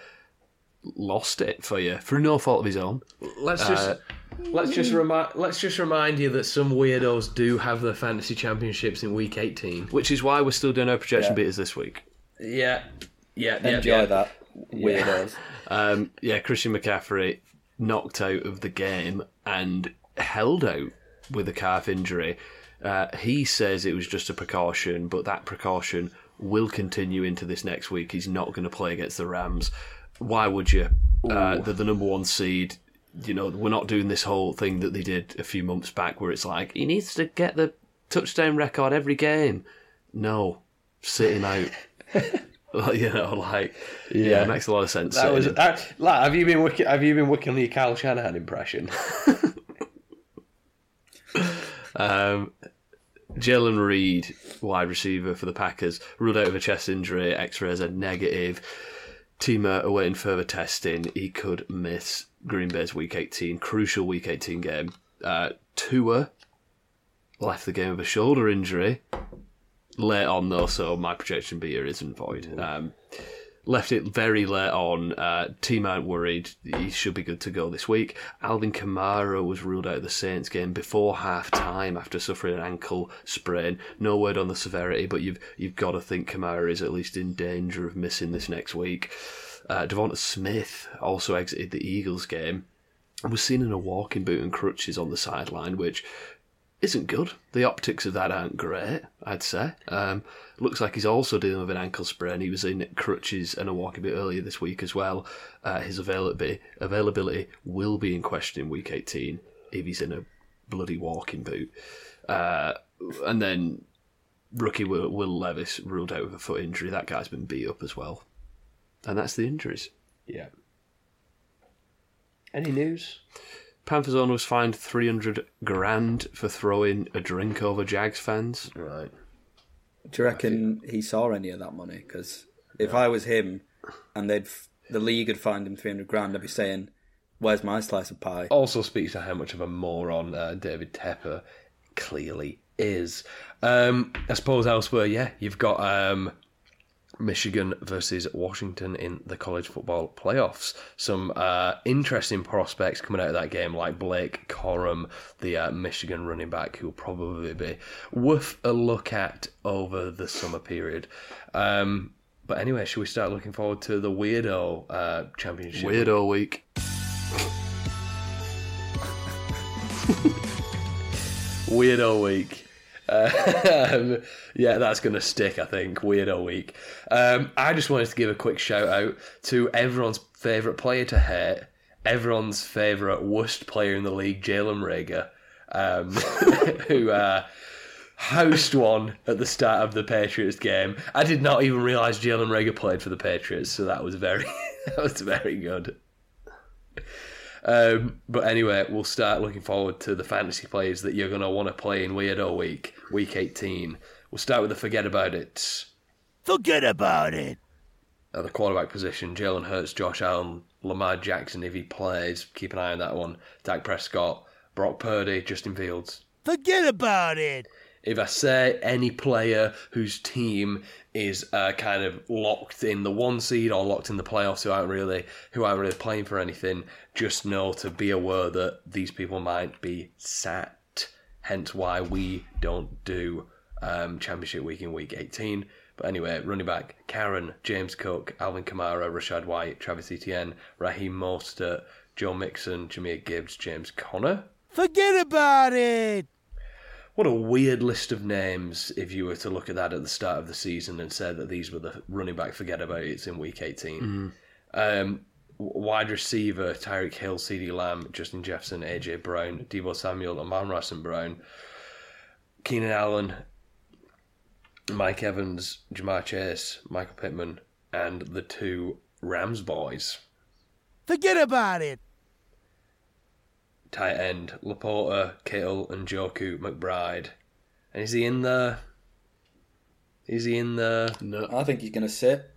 [SPEAKER 1] lost it for you through no fault of his own.
[SPEAKER 2] Let's just let's just remind let's just remind you that some weirdos do have their fantasy championships in week eighteen.
[SPEAKER 1] Which is why we're still doing our projection
[SPEAKER 3] Yeah.
[SPEAKER 1] beaters this week.
[SPEAKER 2] Yeah, yeah, yeah.
[SPEAKER 3] Enjoy
[SPEAKER 2] yeah.
[SPEAKER 3] that, weirdos. <laughs>
[SPEAKER 1] Um, yeah, Christian McCaffrey knocked out of the game and held out with a calf injury. Uh, he says it was just a precaution, but that precaution will continue into this next week. He's not going to play against the Rams. Why would you? Uh, they're the number one seed. You know, we're not doing this whole thing that they did a few months back where it's like, he needs to get the touchdown record every game. No, sit him out. <laughs> you know, like, yeah, it makes a lot of sense.
[SPEAKER 2] That was. Uh, like, have you been working? Have you been working on your Kyle Shanahan impression? <laughs>
[SPEAKER 1] Um, Jayden Reed, wide receiver for the Packers, ruled out of a chest injury. X-rays are negative. Teamer awaiting further testing. He could miss Green Bay's Week 18, crucial Week 18 game. Uh, Tua left the game with a shoulder injury late on though, so my projection beer isn't void. Um, left it very late on. Uh, team aren't worried. He should be good to go this week. Alvin Kamara was ruled out of the Saints game before half time after suffering an ankle sprain. No word on the severity, but you've you've got to think Kamara is at least in danger of missing this next week. Uh, DeVonta Smith also exited the Eagles game and was seen in a walking boot and crutches on the sideline, which isn't good. The optics of that aren't great, I'd say. Um, looks like he's also dealing with an ankle sprain. He was in crutches and a walking boot earlier this week as well. Uh, his availability availability will be in question in week 18 if he's in a bloody walking boot. Uh, and then rookie Will, Will Levis ruled out with a foot injury. That guy's been beat up as well. And that's the injuries.
[SPEAKER 2] yeah. Any news?
[SPEAKER 1] Panthers owner was fined 300 grand for throwing a drink over Jags fans.
[SPEAKER 2] Right.
[SPEAKER 3] Do you reckon he saw any of that money? Because if I was him, and they'd f- the league had fined him three hundred grand, I'd be saying, "Where's my slice of pie?"
[SPEAKER 2] Also speaks to how much of a moron uh, David Tepper clearly is. Um, I suppose elsewhere, yeah, you've got um, Michigan versus Washington in the college football playoffs. Some uh, interesting prospects coming out of that game, like Blake Corum, the uh, Michigan running back, who will probably be worth a look at over the summer period. Um, but anyway, should we start looking forward to the weirdo uh, championship?
[SPEAKER 1] Weirdo week. <laughs>
[SPEAKER 2] Weirdo week. <laughs> Um, yeah, that's going to stick, I think. Weirdo week. Um, I just wanted to give a quick shout out to everyone's favourite player to hate, everyone's favourite worst player in the league, Jalen Reagor, um, <laughs> who uh, housed one at the start of the Patriots game. I did not even realise Jalen Reagor played for the Patriots, so that was very, <laughs> that was very good. Um, but anyway, we'll start looking forward to the fantasy players that you're going to want to play in Weirdo Week, Week 18. We'll start with the Forget About It.
[SPEAKER 4] Forget about it.
[SPEAKER 2] At the quarterback position, Jalen Hurts, Josh Allen, Lamar Jackson, if he plays, keep an eye on that one. Dak Prescott, Brock Purdy, Justin Fields.
[SPEAKER 4] Forget about it.
[SPEAKER 2] If I say any player whose team is uh, kind of locked in the one seed or locked in the playoffs who aren't really who aren't really playing for anything, just know to be aware that these people might be sat. Hence why we don't do um, championship week in week 18. But anyway, running back Kyren, James Cook, Alvin Kamara, Rachaad White, Travis Etienne, Raheem Mostert, Joe Mixon, Jahmyr Gibbs, James Conner.
[SPEAKER 4] Forget about it.
[SPEAKER 2] What a weird list of names if you were to look at that at the start of the season and say that these were the running back forget about it's in week 18. Um, wide receiver Tyreek Hill, CeeDee Lamb, Justin Jefferson, AJ Brown, Deebo Samuel, and Amon-Ra St. Brown, Keenan Allen, Mike Evans, Ja'Marr Chase, Michael Pittman, and the two Rams boys.
[SPEAKER 4] Forget about it.
[SPEAKER 2] Tight end LaPorta, Kittle, and Njoku McBride. And is he in there? Is he in there?
[SPEAKER 1] No.
[SPEAKER 3] I think he's going to sit.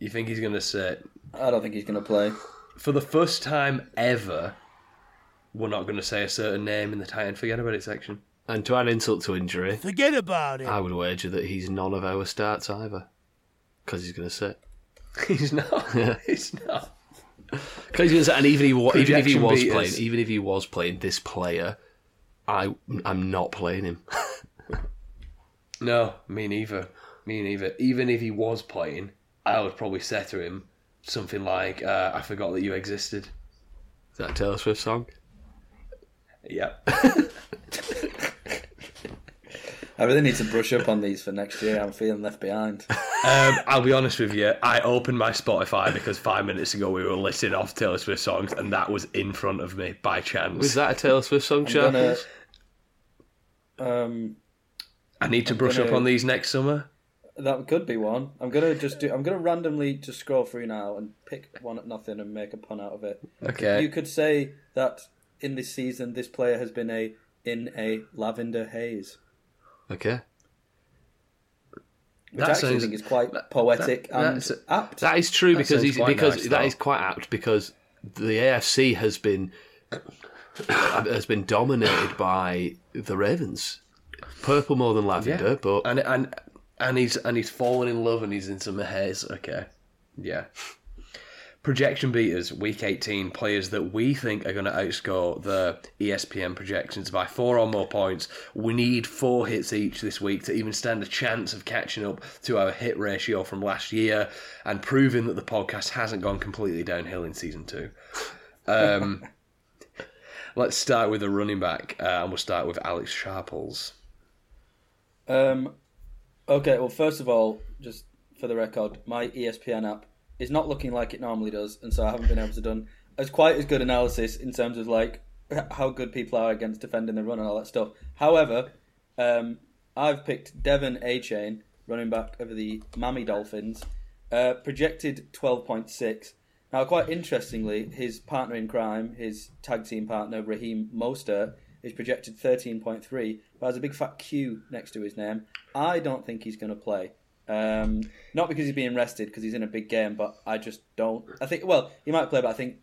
[SPEAKER 2] You think he's going to sit?
[SPEAKER 3] I don't think he's going to play.
[SPEAKER 2] For the first time ever, we're not going to say a certain name in the tight end forget about it section.
[SPEAKER 1] And to add insult to injury,
[SPEAKER 4] Forget about it.
[SPEAKER 1] I would wager that he's none of our starts either. Because he's going to sit. <laughs>
[SPEAKER 2] He's not. He's not.
[SPEAKER 1] He's and even if, he, wa- even if he was
[SPEAKER 2] beaters.
[SPEAKER 1] playing, even if he was playing this player, I I'm not playing him. <laughs>
[SPEAKER 2] No, me neither. Me neither. Even if he was playing, I would probably say to him something like, uh, "I forgot that you existed."
[SPEAKER 1] Is that a Taylor Swift song?
[SPEAKER 2] Yeah. <laughs>
[SPEAKER 3] I really need to brush up on these for next year. I'm feeling left behind.
[SPEAKER 2] Um, I'll be honest with you. I opened my Spotify because five minutes ago we were listing off Taylor Swift songs, and that was in front of me by chance.
[SPEAKER 1] Was that a Taylor Swift song,
[SPEAKER 3] I'm
[SPEAKER 1] Charles?
[SPEAKER 3] um,
[SPEAKER 2] I need to brush up
[SPEAKER 3] gonna-
[SPEAKER 2] on these next summer.
[SPEAKER 3] that could be one. I'm gonna just do. I'm gonna randomly just scroll through now and pick one at nothing and make a pun out of it.
[SPEAKER 2] Okay.
[SPEAKER 3] You could say that in this season, this player has been a in a lavender haze,
[SPEAKER 1] Okay.
[SPEAKER 3] which
[SPEAKER 2] That
[SPEAKER 3] I actually
[SPEAKER 2] sounds-
[SPEAKER 3] think is quite poetic
[SPEAKER 2] that-
[SPEAKER 3] and
[SPEAKER 2] that's-
[SPEAKER 3] apt.
[SPEAKER 1] That is true
[SPEAKER 2] That
[SPEAKER 1] because he's, because
[SPEAKER 2] nice,
[SPEAKER 1] that is quite apt because the AFC has been has been dominated by the Ravens. Purple more than lavender, but
[SPEAKER 2] and and and he's and he's fallen in love and he's in some haze. Okay, yeah. Projection beaters, week 18, players that we think are going to outscore the ESPN projections by four or more points. We need four hits each this week to even stand a chance of catching up to our hit ratio from last year and proving that the podcast hasn't gone completely downhill in season two. Um, <laughs> let's start with a running back, uh, and we'll start with Alex Sharples.
[SPEAKER 3] Um, okay, well, first of all, just for the record, my ESPN app is not looking like it normally does, and so I haven't been able to done as quite as good analysis in terms of like how good people are against defending the run and all that stuff. However, um, I've picked De'Von Achane, running back of the Miami Dolphins, uh, projected twelve point six. Now, quite interestingly, his partner in crime, his tag team partner Raheem Mostert, is projected 13.3, but has a big fat Q next to his name. I don't think he's going to play. Um, not because he's being rested, because he's in a big game, but I just don't. I think, well, he might play, but I think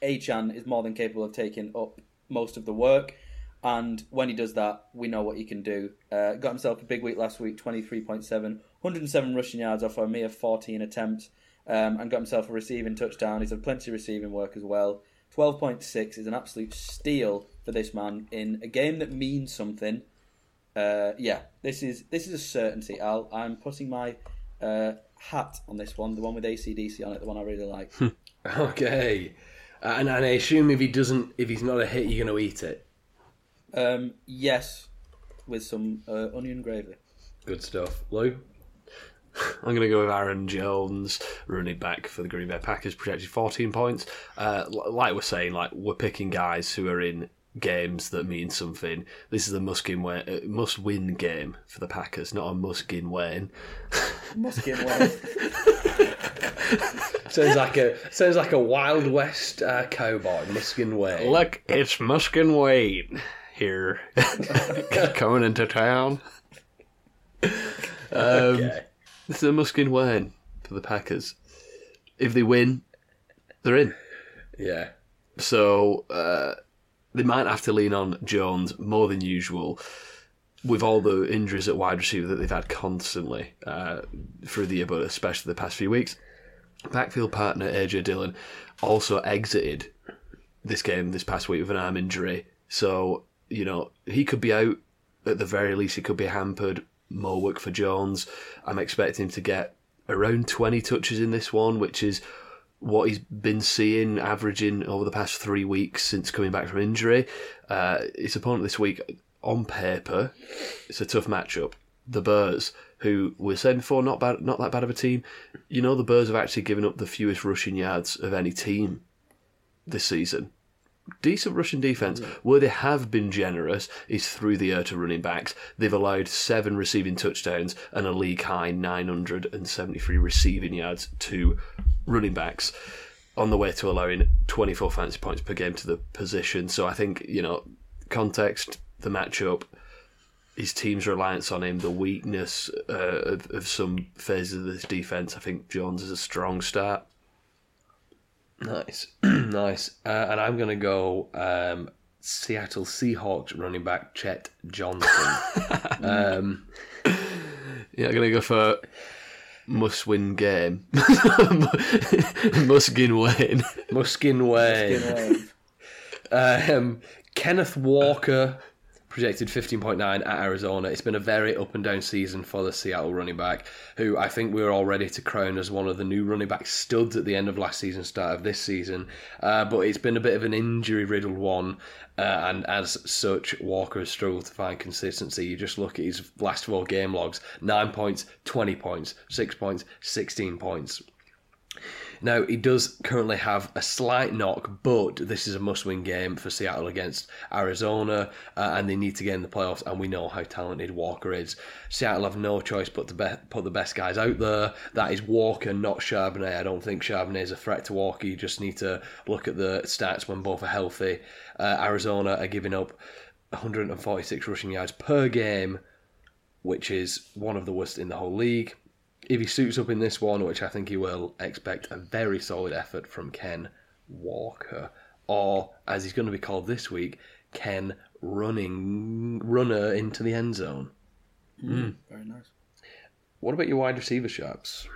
[SPEAKER 3] Achane is more than capable of taking up most of the work. And when he does that, we know what he can do. Uh, got himself a big week last week 23.7, 107 rushing yards off a mere 14 attempts, um, and got himself a receiving touchdown. He's had plenty of receiving work as well. 12.6 is an absolute steal for this man in a game that means something. Uh, yeah, this is this is a certainty. Al, I'm putting my uh, hat on this one, the one with ACDC on it, the one I really like. <laughs>
[SPEAKER 2] Okay. Uh, and, and I assume if he doesn't, if he's not a hit, you're going to eat it.
[SPEAKER 3] um, yes, with some uh, onion gravy.
[SPEAKER 2] Good stuff. Lou? <laughs>
[SPEAKER 1] I'm going to go with Aaron Jones, running back for the Green Bay Packers, projected 14 points. Uh, like we're saying, like we're picking guys who are in games that mean something. This is a must-win, wa- uh, must-win game for the Packers, not a must-win win.
[SPEAKER 3] Muskin <laughs> way.
[SPEAKER 2] Sounds like a sounds like a Wild West uh, cowboy, Muskin Way.
[SPEAKER 1] Look, it's Muskin Wayne here, <laughs> coming into town. Um,
[SPEAKER 2] Okay.
[SPEAKER 1] This is a Muskin Wayne for the Packers. If they win, they're in.
[SPEAKER 2] Yeah.
[SPEAKER 1] So uh, they might have to lean on Jones more than usual with all the injuries at wide receiver that they've had constantly uh, through the year, but especially the past few weeks. Backfield partner AJ Dillon also exited this game this past week with an arm injury. So, you know, he could be out at the very least, he could be hampered. More work for Jones. I'm expecting him to get around 20 touches in this one, which is what he's been seeing, averaging over the past three weeks since coming back from injury. Uh, his opponent this week, on paper, it's a tough matchup. The Bears, who we said before, not bad, not that bad of a team. You know, the Bears have actually given up the fewest rushing yards of any team this season. Decent Russian defense. Where they have been generous is through the air to running backs. They've allowed seven receiving touchdowns and a league high 973 receiving yards to running backs on the way to allowing 24 fantasy points per game to the position. So I think, you know, context, the matchup, his team's reliance on him, the weakness uh, of, of some phases of this defense. I think Jones is a strong start.
[SPEAKER 2] Nice, <clears throat> nice. Uh, and I'm going to go um, Seattle Seahawks running back Chet Johnson. <laughs> um,
[SPEAKER 1] Yeah, I'm gonna go for must win game. <laughs> Muskin win win.
[SPEAKER 2] Muskin Way.
[SPEAKER 3] Muskin way.
[SPEAKER 2] Um, Kenneth Walker projected 15.9 at Arizona. It's been a very up and down season for the Seattle running back, who I think we were all ready to crown as one of the new running back studs at the end of last season, start of this season. Uh, but it's been a bit of an injury riddled one, uh, and as such, Walker has struggled to find consistency. You just look at his last four game logs 9 points, 20 points, 6 points, 16 points. Now, he does currently have a slight knock, but this is a must win game for Seattle against Arizona, uh, and they need to get in the playoffs, and we know how talented Walker is. Seattle have no choice but to be- put the best guys out there. That is Walker, not Charbonnet. I don't think Charbonnet is a threat to Walker. You just need to look at the stats when both are healthy. Uh, Arizona are giving up 146 rushing yards per game, which is one of the worst in the whole league if he suits up in this one, which I think he will, expect a very solid effort from Ken Walker, or as he's going to be called this week, Ken Running Runner into the end zone.
[SPEAKER 3] Very nice.
[SPEAKER 2] What about your wide receiver sharps?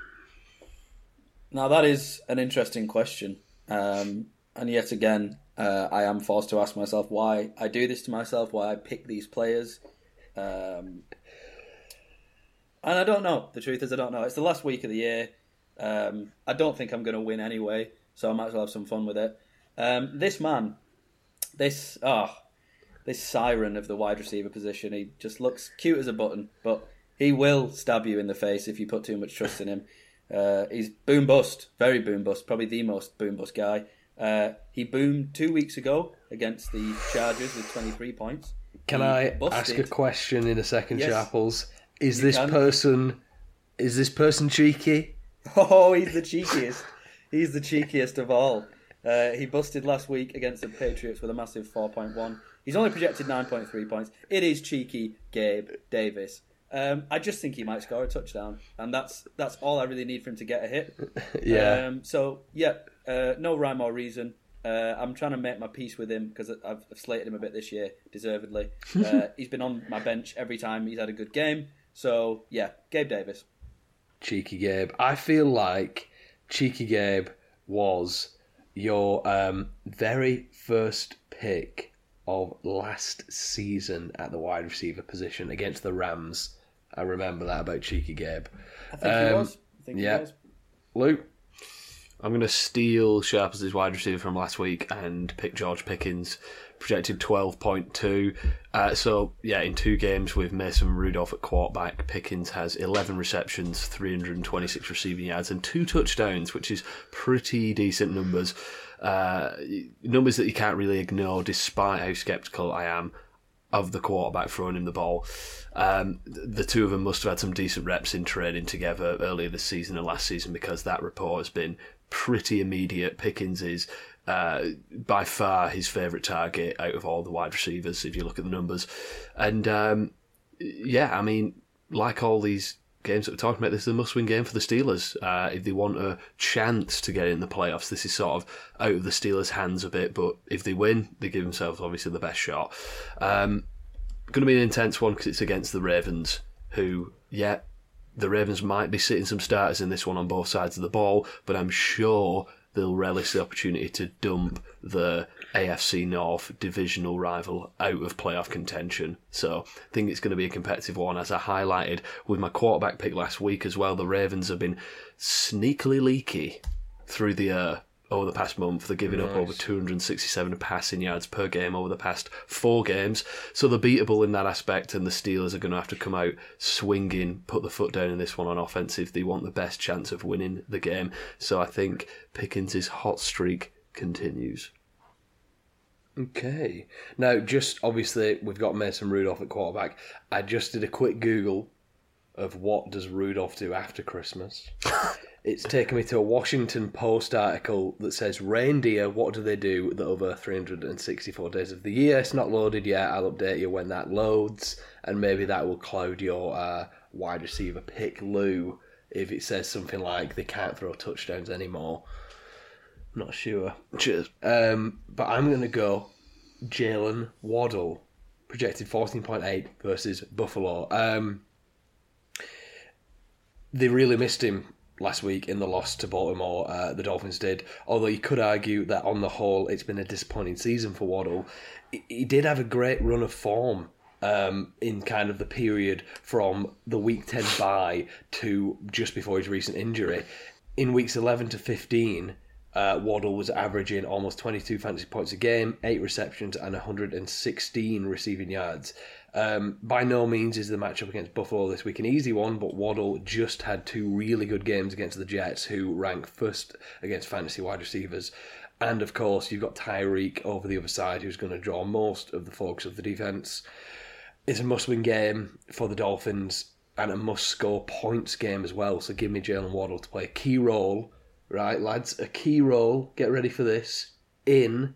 [SPEAKER 3] Now that is an interesting question, um, and yet again, uh, I am forced to ask myself why I do this to myself, why I pick these players, um, and I don't know. The truth is, I don't know. It's the last week of the year. Um, I don't think I'm going to win anyway, so I might as well have some fun with it. Um, this man, this ah, this siren of the wide receiver position, he just looks cute as a button, but he will stab you in the face if you put too much trust in him. Uh, he's boom bust, very boom bust, probably the most boom bust guy. Uh, he boomed two weeks ago against the Chargers with 23 points.
[SPEAKER 2] Can
[SPEAKER 3] He
[SPEAKER 2] I
[SPEAKER 3] busted.
[SPEAKER 2] ask a question in a second,
[SPEAKER 3] Yes.
[SPEAKER 2] Sharples? Is
[SPEAKER 3] You
[SPEAKER 2] this
[SPEAKER 3] can.
[SPEAKER 2] person is this person cheeky? <laughs>
[SPEAKER 3] Oh, he's the cheekiest. he's the cheekiest of all. Uh, he busted last week against the Patriots with a massive 4.1. He's only projected 9.3 points. It is cheeky Gabe Davis. Um, I just think he might score a touchdown, and that's that's all I really need for him to get a hit. <laughs>
[SPEAKER 2] Yeah.
[SPEAKER 3] Um, so yeah, uh, no rhyme or reason. Uh, I'm trying to make my peace with him because I've, I've slated him a bit this year, deservedly. <laughs> Uh, he's been on my bench every time he's had a good game. So yeah, Gabe Davis.
[SPEAKER 2] Cheeky Gabe. I feel like Cheeky Gabe was your um, very first pick of last season at the wide receiver position against the Rams. I remember that about Cheeky Gabe.
[SPEAKER 3] I think he
[SPEAKER 2] Um,
[SPEAKER 3] was. I think
[SPEAKER 2] yeah.
[SPEAKER 3] he was.
[SPEAKER 2] Luke,
[SPEAKER 1] I'm going to steal Sharples' wide receiver from last week and pick George Pickens, projected 12.2. Uh, so, yeah, in two games with Mason Rudolph at quarterback, Pickens has 11 receptions, 326 receiving yards, and two touchdowns, which is pretty decent numbers. Uh, numbers that you can't really ignore, despite how sceptical I am of the quarterback throwing him the ball. Um, the two of them must have had some decent reps in training together earlier this season and last season because that report has been pretty immediate. Pickens is uh, by far his favourite target out of all the wide receivers if you look at the numbers. And um, yeah, I mean, like all these games that we're talking about, this is a must-win game for the Steelers. Uh, if they want a chance to get in the playoffs, this is sort of out of the Steelers' hands a bit. But if they win, they give themselves obviously the best shot. Um, going to be an intense one because it's against the Ravens, who, yeah, the Ravens might be sitting some starters in this one on both sides of the ball, but I'm sure they'll relish the opportunity to dump the AFC North divisional rival out of playoff contention. So I think it's going to be a competitive one, as I highlighted with my quarterback pick last week as well. The Ravens have been sneakily leaky through the air over the past month. They're giving up over 267 passing yards per game over the past four games. So they're beatable in that aspect, and the Steelers are going to have to come out swinging, put the foot down in this one on offense if they want the best chance of winning the game. So I think Pickens' hot streak continues.
[SPEAKER 2] Okay. Now, just obviously, we've got Mason Rudolph at quarterback. I just did a quick Google of what does Rudolph do after Christmas. it's taken me to a Washington Post article that says reindeer. What do they do the other 364 days of the year? It's not loaded yet. I'll update you when that loads, and maybe that will cloud your uh, wide receiver pick, Lou. If it says something like they can't throw touchdowns anymore. Not sure.
[SPEAKER 1] Cheers.
[SPEAKER 2] Um, but I'm going to go Jalen Waddle, projected 14.8 versus Buffalo. Um, they really missed him last week in the loss to Baltimore. Uh, the Dolphins did. Although you could argue that on the whole, it's been a disappointing season for Waddle. He, did have a great run of form. Um, in kind of the period from the week 10 bye to just before his recent injury. In weeks 11 to 15, uh, Waddle was averaging almost 22 fantasy points a game, 8 receptions, and 116 receiving yards. Um, by no means is the matchup against Buffalo this week an easy one, but Waddle just had two really good games against the Jets, who rank first against fantasy wide receivers. And of course, you've got Tyreek over the other side, who's going to draw most of the focus of the defense. It's a must win game for the Dolphins and a must score points game as well. So give me Jalen Waddle to play a key role, right, lads? A key role, get ready for this, in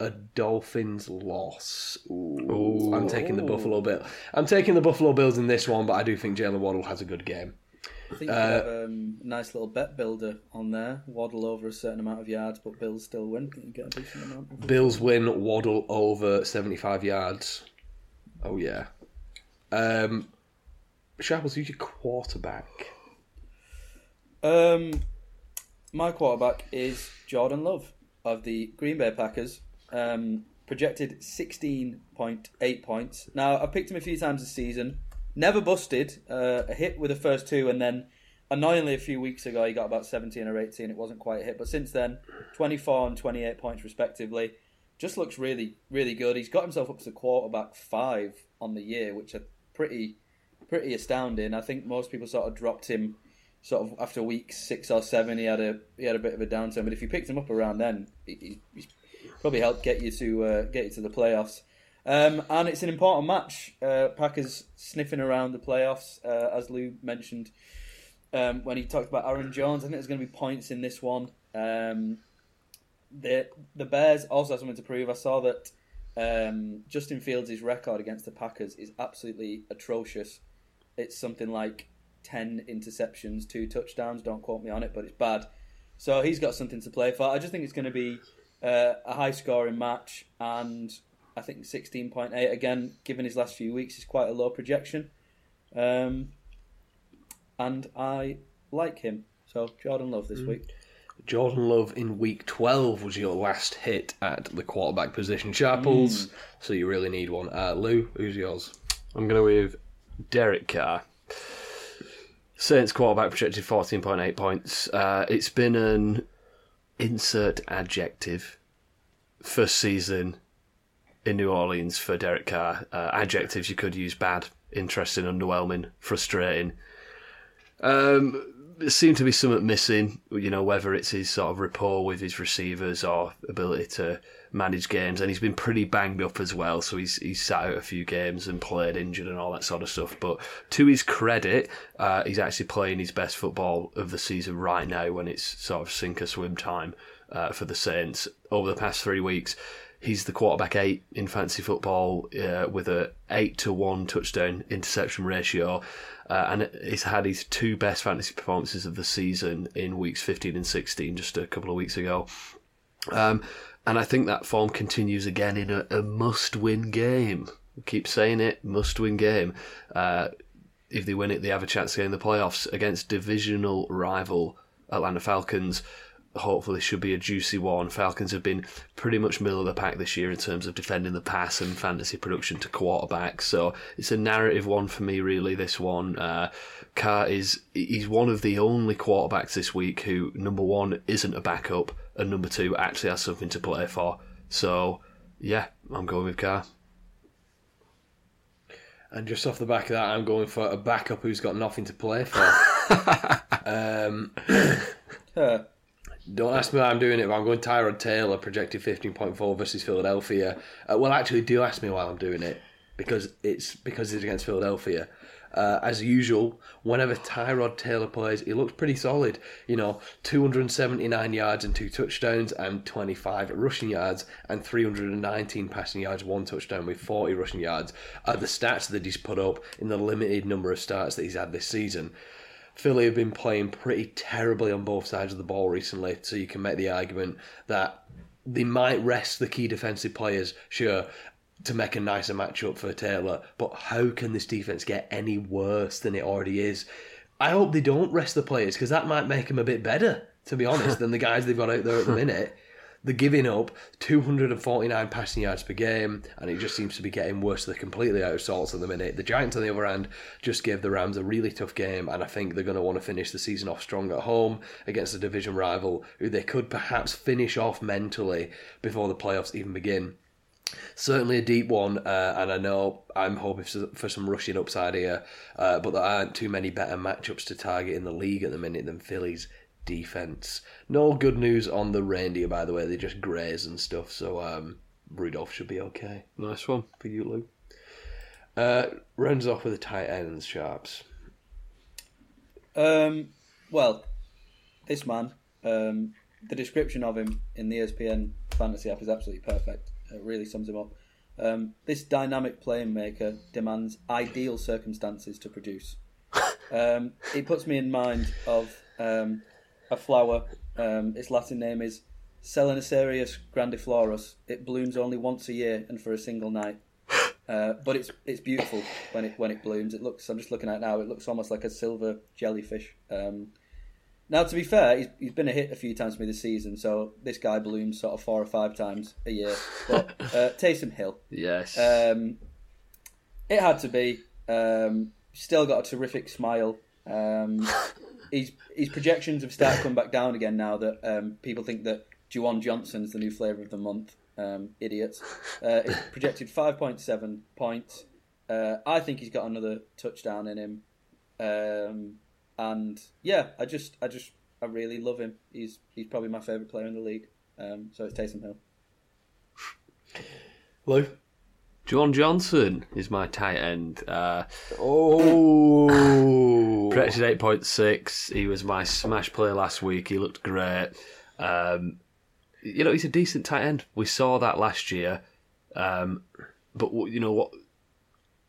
[SPEAKER 2] a Dolphins loss. Ooh, I'm taking the Buffalo Bill. I'm taking the Buffalo Bills in this one, but I do think Jalen Waddle has a good game.
[SPEAKER 3] I think you have um, a nice little bet builder on there. Waddle over a certain amount of yards, but Bills still win. You get a decent amount.
[SPEAKER 2] Bills win, Waddle over 75 yards. Oh, yeah. Um, Sharples, who's your quarterback?
[SPEAKER 3] Um, my quarterback is Jordan Love of the Green Bay Packers. Um, projected 16.8 points. Now, I've picked him a few times this season. Never busted. Uh, a hit with the first two, and then annoyingly, a few weeks ago, he got about 17 or 18. It wasn't quite a hit. But since then, 24 and 28 points, respectively. Just looks really, really good. He's got himself up to quarterback five on the year, which are pretty, pretty astounding. I think most people sort of dropped him sort of after week six or seven. He had a he had a bit of a downturn, but if you picked him up around then, he, he's probably help get you to uh, get you to the playoffs. Um, and it's an important match. Uh, Packers sniffing around the playoffs, uh, as Lou mentioned um, when he talked about Aaron Jones. I think there's going to be points in this one. Um, the the Bears also have something to prove. I saw that um, Justin Fields' record against the Packers is absolutely atrocious. It's something like ten interceptions, two touchdowns. Don't quote me on it, but it's bad. So he's got something to play for. I just think it's going to be uh, a high scoring match, and I think 16.8 again, given his last few weeks, is quite a low projection. Um, and I like him. So Jordan Love this week.
[SPEAKER 2] Jordan Love in week 12 was your last hit at the quarterback position. Sharples, so you really need one. Uh, Lou, who's yours?
[SPEAKER 1] I'm going to with Derek Carr. Saints quarterback projected 14.8 points. Uh, it's been an insert adjective first season in New Orleans for Derek Carr. Uh, adjectives you could use bad, interesting, underwhelming, frustrating. Um, there seemed to be something missing, you know, whether it's his sort of rapport with his receivers or ability to manage games. And he's been pretty banged up as well, so he's he's sat out a few games and played injured and all that sort of stuff. But to his credit, uh, he's actually playing his best football of the season right now when it's sort of sink or swim time uh, for the Saints. Over the past three weeks, he's the quarterback eight in fantasy football uh, with a eight to one touchdown interception ratio. Uh, and he's had his two best fantasy performances of the season in weeks 15 and 16 just a couple of weeks ago. Um, and I think that form continues again in a, a must win game. keep saying it, must win game. Uh, if they win it, they have a chance to get in the playoffs against divisional rival Atlanta Falcons hopefully should be a juicy one. Falcons have been pretty much middle of the pack this year in terms of defending the pass and fantasy production to quarterbacks. So it's a narrative one for me, really. This one, uh, Carr is he's one of the only quarterbacks this week who number one isn't a backup and number two actually has something to play for. So yeah, I'm going with Carr.
[SPEAKER 2] And just off the back of that, I'm going for a backup who's got nothing to play for. <laughs> um, <coughs> Don't ask me why I'm doing it, but I'm going Tyrod Taylor, projected 15.4 versus Philadelphia. Uh, well, actually, do ask me why I'm doing it because it's because it's against Philadelphia. Uh, as usual, whenever Tyrod Taylor plays, he looks pretty solid. You know, 279 yards and two touchdowns, and 25 rushing yards, and 319 passing yards, one touchdown with 40 rushing yards are the stats that he's put up in the limited number of starts that he's had this season. Philly have been playing pretty terribly on both sides of the ball recently, so you can make the argument that they might rest the key defensive players, sure, to make a nicer matchup for Taylor, but how can this defense get any worse than it already is? I hope they don't rest the players because that might make them a bit better, to be honest, than the <laughs> guys they've got out there at the minute. They're giving up 249 passing yards per game, and it just seems to be getting worse. They're completely out of sorts at the minute. The Giants, on the other hand, just gave the Rams a really tough game, and I think they're going to want to finish the season off strong at home against a division rival who they could perhaps finish off mentally before the playoffs even begin. Certainly a deep one, uh, and I know I'm hoping for, for some rushing upside here, uh, but there aren't too many better matchups to target in the league at the minute than Phillies defense. No good news on the reindeer, by the way. They just graze and stuff, so um, Rudolph should be okay
[SPEAKER 1] Nice one.
[SPEAKER 2] for you, Lou. Uh, runs off with the tight ends, sharps.
[SPEAKER 3] Um, well, this man, um, the description of him in the ESPN fantasy app is absolutely perfect. It really sums him up. Um, this dynamic playmaker demands ideal circumstances to produce. Um, it puts me in mind of um, a flower. Um, its Latin name is Selenicereus grandiflorus. It blooms only once a year and for a single night. Uh, but it's it's beautiful when it when it blooms. It looks. I'm just looking at it now. It looks almost like a silver jellyfish. Um, now, to be fair, he's, he's been a hit a few times for me this season. So this guy blooms sort of four or five times a year. But <laughs> uh, Taysom Hill,
[SPEAKER 1] Yes.
[SPEAKER 3] um, it had to be. Um, still got a terrific smile. Um, <laughs> his his projections have started coming back down again now that um, people think that Juwan Johnson's the new flavour of the month. Um, idiots. Uh, it's projected five point seven points. Uh, I think he's got another touchdown in him. Um, and yeah, I just I just I really love him. He's he's probably my favourite player in the league. Um, so it's Taysom Hill.
[SPEAKER 2] Lou?
[SPEAKER 1] Juwan Johnson is my tight end. Uh,
[SPEAKER 2] Oh. <laughs>
[SPEAKER 1] projected 8.6. He was my smash player last week. He looked great. Um, you know, he's a decent tight end. We saw that last year. Um, but, you know what?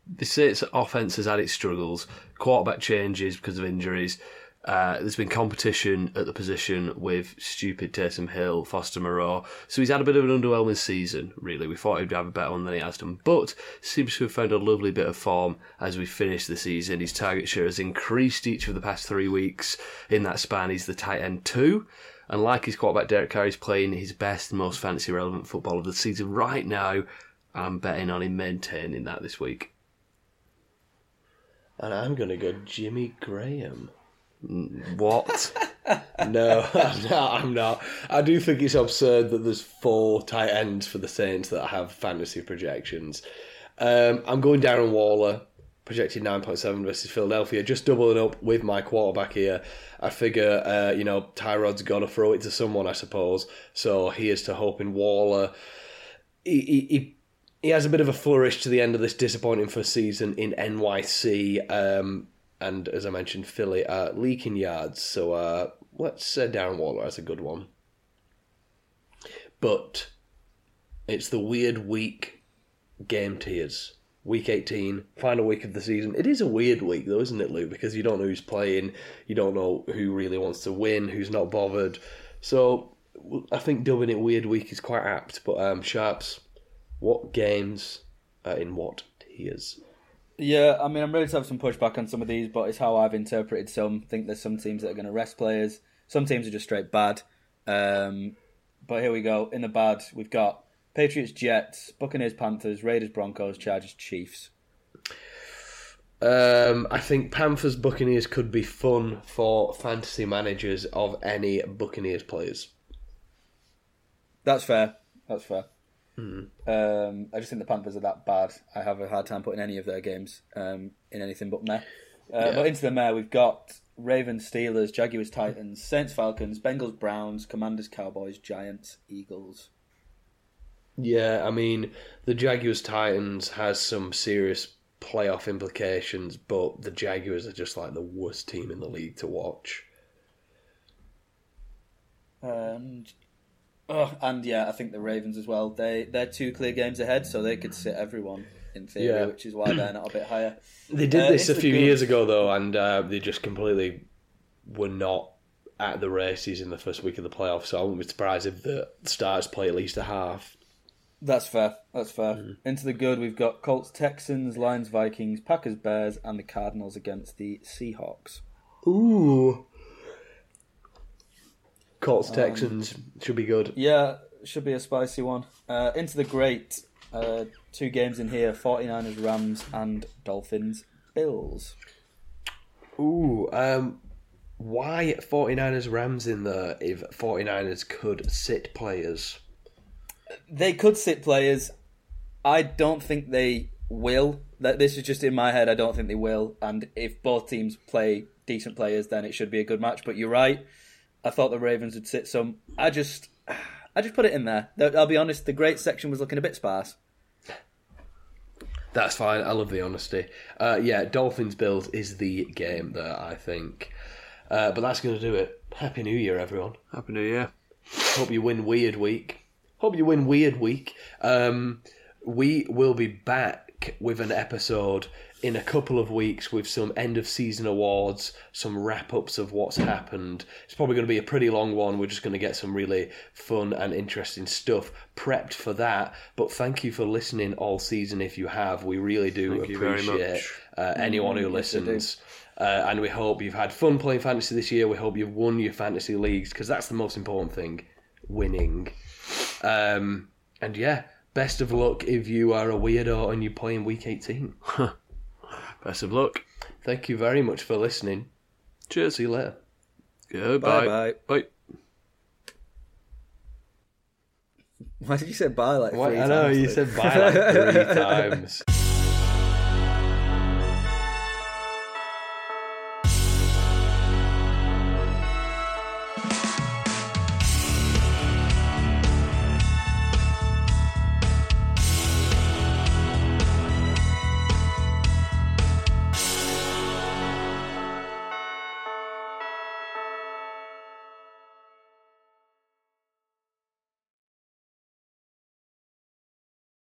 [SPEAKER 1] The Saints offense has had its struggles. Quarterback changes because of injuries. Uh, there's been competition at the position with stupid Taysom Hill, Foster Moreau. So he's had a bit of an underwhelming season, really. We thought he'd have a better one than he has done. But seems to have found a lovely bit of form as we finish the season. His target share has increased each of the past three weeks. In that span, he's the tight end two. And like his quarterback Derek Carr, he's playing his best most fantasy relevant football of the season right now. I'm betting on him maintaining that this week.
[SPEAKER 2] And I'm going to go Jimmy Graham. What? <laughs> no, I'm not, I'm not. I do think it's absurd that there's four tight ends for the Saints that have fantasy projections. Um, I'm going Darren Waller, projected 9.7 versus Philadelphia, just doubling up with my quarterback here. I figure, uh, you know, Tyrod's got to throw it to someone, I suppose. So here's to hoping Waller. He, he, he, he has a bit of a flourish to the end of this disappointing first season in NYC. Um, and as I mentioned, Philly are leaking yards. So uh, let's say Darren Waller as a good one. But it's the weird week game tiers. Week 18, final week of the season. It is a weird week, though, isn't it, Lou? Because you don't know who's playing, you don't know who really wants to win, who's not bothered. So I think dubbing it weird week is quite apt. But um, Sharps, what games are in what tiers?
[SPEAKER 3] Yeah, I mean, I'm ready to have some pushback on some of these, but it's how I've interpreted some. I think there's some teams that are going to rest players. Some teams are just straight bad. Um, but here we go. In the bad, we've got Patriots, Jets, Buccaneers, Panthers, Raiders, Broncos, Chargers, Chiefs.
[SPEAKER 2] Um, I think Panthers Buccaneers could be fun for fantasy managers of any Buccaneers players.
[SPEAKER 3] That's fair. That's fair. Um, I just think the Panthers are that bad. I have a hard time putting any of their games um, in anything but meh. Uh, But into the meh, we've got Ravens, Steelers, Jaguars, Titans, Saints, Falcons, Bengals, Browns, Commanders, Cowboys, Giants, Eagles.
[SPEAKER 2] Yeah, I mean the Jaguars Titans has some serious playoff implications, but the Jaguars are just like the worst team in the league to watch.
[SPEAKER 3] And oh, and yeah, I think the Ravens as well. They they're two clear games ahead, so they could sit everyone in theory,
[SPEAKER 2] Yeah.
[SPEAKER 3] which is why they're not a bit higher. <clears throat>
[SPEAKER 2] They did
[SPEAKER 3] Uh,
[SPEAKER 2] this a few
[SPEAKER 3] good-
[SPEAKER 2] years ago though, and uh, they just completely were not at the races in the first week of the playoffs. So I wouldn't be surprised if the Stars play at least a half.
[SPEAKER 3] That's fair. That's fair.
[SPEAKER 2] Mm.
[SPEAKER 3] Into the good, we've got Colts, Texans, Lions, Vikings, Packers, Bears, and the Cardinals against the Seahawks.
[SPEAKER 2] Ooh. Colts Texans should be good.
[SPEAKER 3] Yeah, should be a spicy one. Uh, into the great, uh, two games in here 49ers, Rams, and Dolphins, Bills.
[SPEAKER 2] Ooh, um, why 49ers Rams in there if 49ers could sit players?
[SPEAKER 3] They could sit players. I don't think they will. That This is just in my head. I don't think they will. And if both teams play decent players, then it should be a good match. But you're right. I thought the Ravens would sit some. I just, I just put it in there. I'll be honest. The great section was looking a bit sparse.
[SPEAKER 2] That's fine. I love the honesty. Uh, yeah, Dolphins Bills is the game there, I think. Uh, but that's going to do it. Happy New Year, everyone.
[SPEAKER 1] Happy New Year.
[SPEAKER 2] Hope you win Weird Week. Hope you win Weird Week. Um, we will be back with an episode in a couple of weeks with some end of season awards, some wrap ups of what's happened. It's probably going to be a pretty long one. We're just going to get some really fun and interesting stuff prepped for that. But thank you for listening all season if you have. We really do
[SPEAKER 1] Thank
[SPEAKER 2] appreciate uh, anyone who
[SPEAKER 3] do.
[SPEAKER 2] listens. Uh, and we hope you've had fun playing fantasy this year. We hope you've won your fantasy leagues because that's the most important thing winning. Um, and yeah, best of luck if you are a weirdo and you're playing week 18.
[SPEAKER 1] Best of luck.
[SPEAKER 2] Thank you very much for listening.
[SPEAKER 1] Cheers.
[SPEAKER 2] See you later.
[SPEAKER 1] Goodbye.
[SPEAKER 3] Bye-bye.
[SPEAKER 1] Bye.
[SPEAKER 3] Why did you say bye like
[SPEAKER 2] What?
[SPEAKER 3] three
[SPEAKER 2] I know
[SPEAKER 3] times,
[SPEAKER 2] you
[SPEAKER 3] Luke?
[SPEAKER 2] said bye like three <laughs> times.